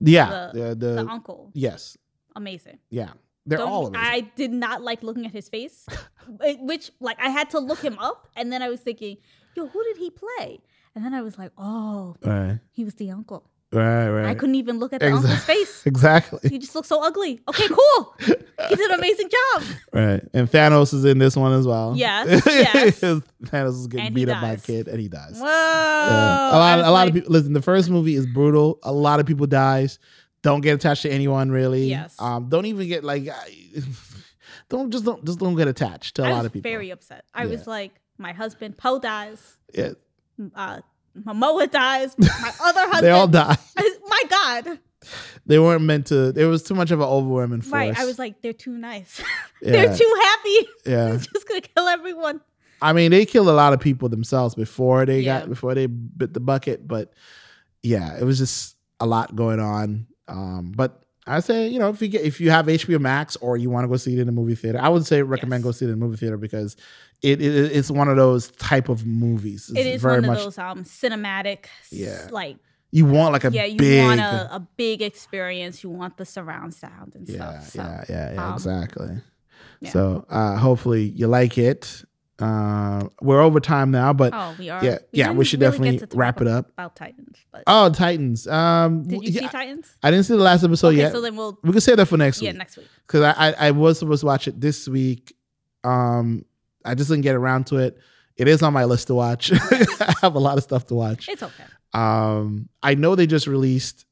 yeah, The- the, the the, uncle, yes, amazing. yeah, they're Don't- all amazing. I did not like looking at his face, which like I had to look him up, and then I was thinking, yo, who did he play? And then I was like, oh, right, he was the uncle. right, right. I couldn't even look at the Exa- uncle's face. exactly. He just looked so ugly. Okay, cool. He did an amazing job. Right. And Thanos is in this one as well. Yes, yes. Thanos is getting And beat up by a kid and he dies. Whoa. Yeah. A lot a lot like, of people listen, the first movie is brutal. A lot of people dies. Don't get attached to anyone really. Yes. Um don't even get like don't just don't just don't get attached to a I lot of people. very upset. I Yeah. was like, my husband Poe dies. yeah. Uh, Momoa dies. My other husband. They all die. my God. They weren't meant to there was too much of an overwhelming force. Right. I was like, they're too nice. yeah, they're too happy. yeah. They're just gonna kill everyone. I mean, they killed a lot of people themselves before they Yeah. got before they bit the bucket, but yeah, it was just a lot going on. Um, but I say, you know, if you get if you have HBO Max or you want to go see it in a movie theater, I would say recommend Yes. go see it in a movie theater because it, it it's one of those type of movies. It's It is very one of those um cinematic. Yeah. Like you want like a yeah, you big want a, a big experience. You want the surround sound and yeah, stuff. So, yeah, yeah, yeah, um, exactly. yeah. So uh, hopefully you like it. Uh, we're over time now, but Oh, we are. yeah, yeah, we should really definitely get to talk wrap it up. about Titans. But Oh, Titans. Um, did you w- see Titans? I didn't see the last episode okay, yet. so then we'll we can save that for next yeah week Yeah, next week. because I, I I was supposed to watch it this week. Um, I just didn't get around to it. It is on my list to watch. I have a lot of stuff to watch. It's okay. Um, I know they just released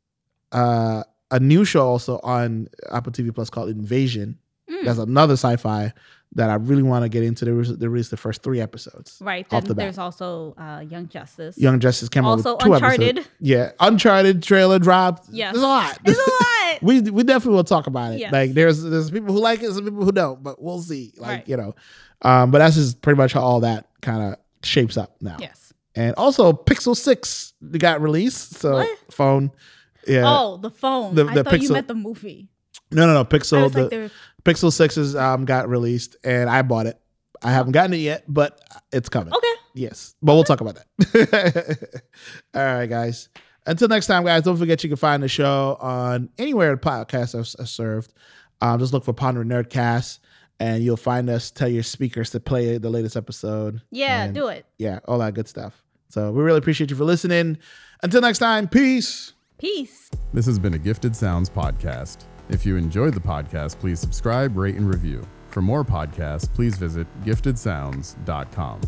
uh a new show also on Apple TV Plus called Invasion. Mm, That's another sci-fi that I really want to get into. They, re- they released the first three episodes. right. Then the there's also uh, Young Justice. Young Justice came out also with two Uncharted. episodes. Yeah, Uncharted trailer dropped. Yes. there's a lot. There's a lot. we we definitely will talk about it. Yes. Like there's there's people who like it, some people who don't, but we'll see. Like Right. you know, um, but that's just pretty much how all that kind of shapes up now. yes. And also, Pixel Six got released. So What? phone, yeah. Oh, the phone. The- I the thought you Pixel- meant the movie. No, no, no. I Pixel was the like, Pixel Sixes um got released, and I bought it. I haven't gotten it yet, but it's coming. okay. Yes, but we'll talk about that. All right, guys. Until next time, guys. Don't forget you can find the show on anywhere the podcast are, are served. Um, just look for Pondering Nerdcast, and you'll find us. Tell your speakers to play the latest episode. Yeah, And, do it. Yeah, all that good stuff. So we really appreciate you for listening. Until next time, peace. Peace. This has been a Gifted Sounds podcast. If you enjoyed the podcast, please subscribe, rate, and review. For more podcasts, please visit giftedsounds.com.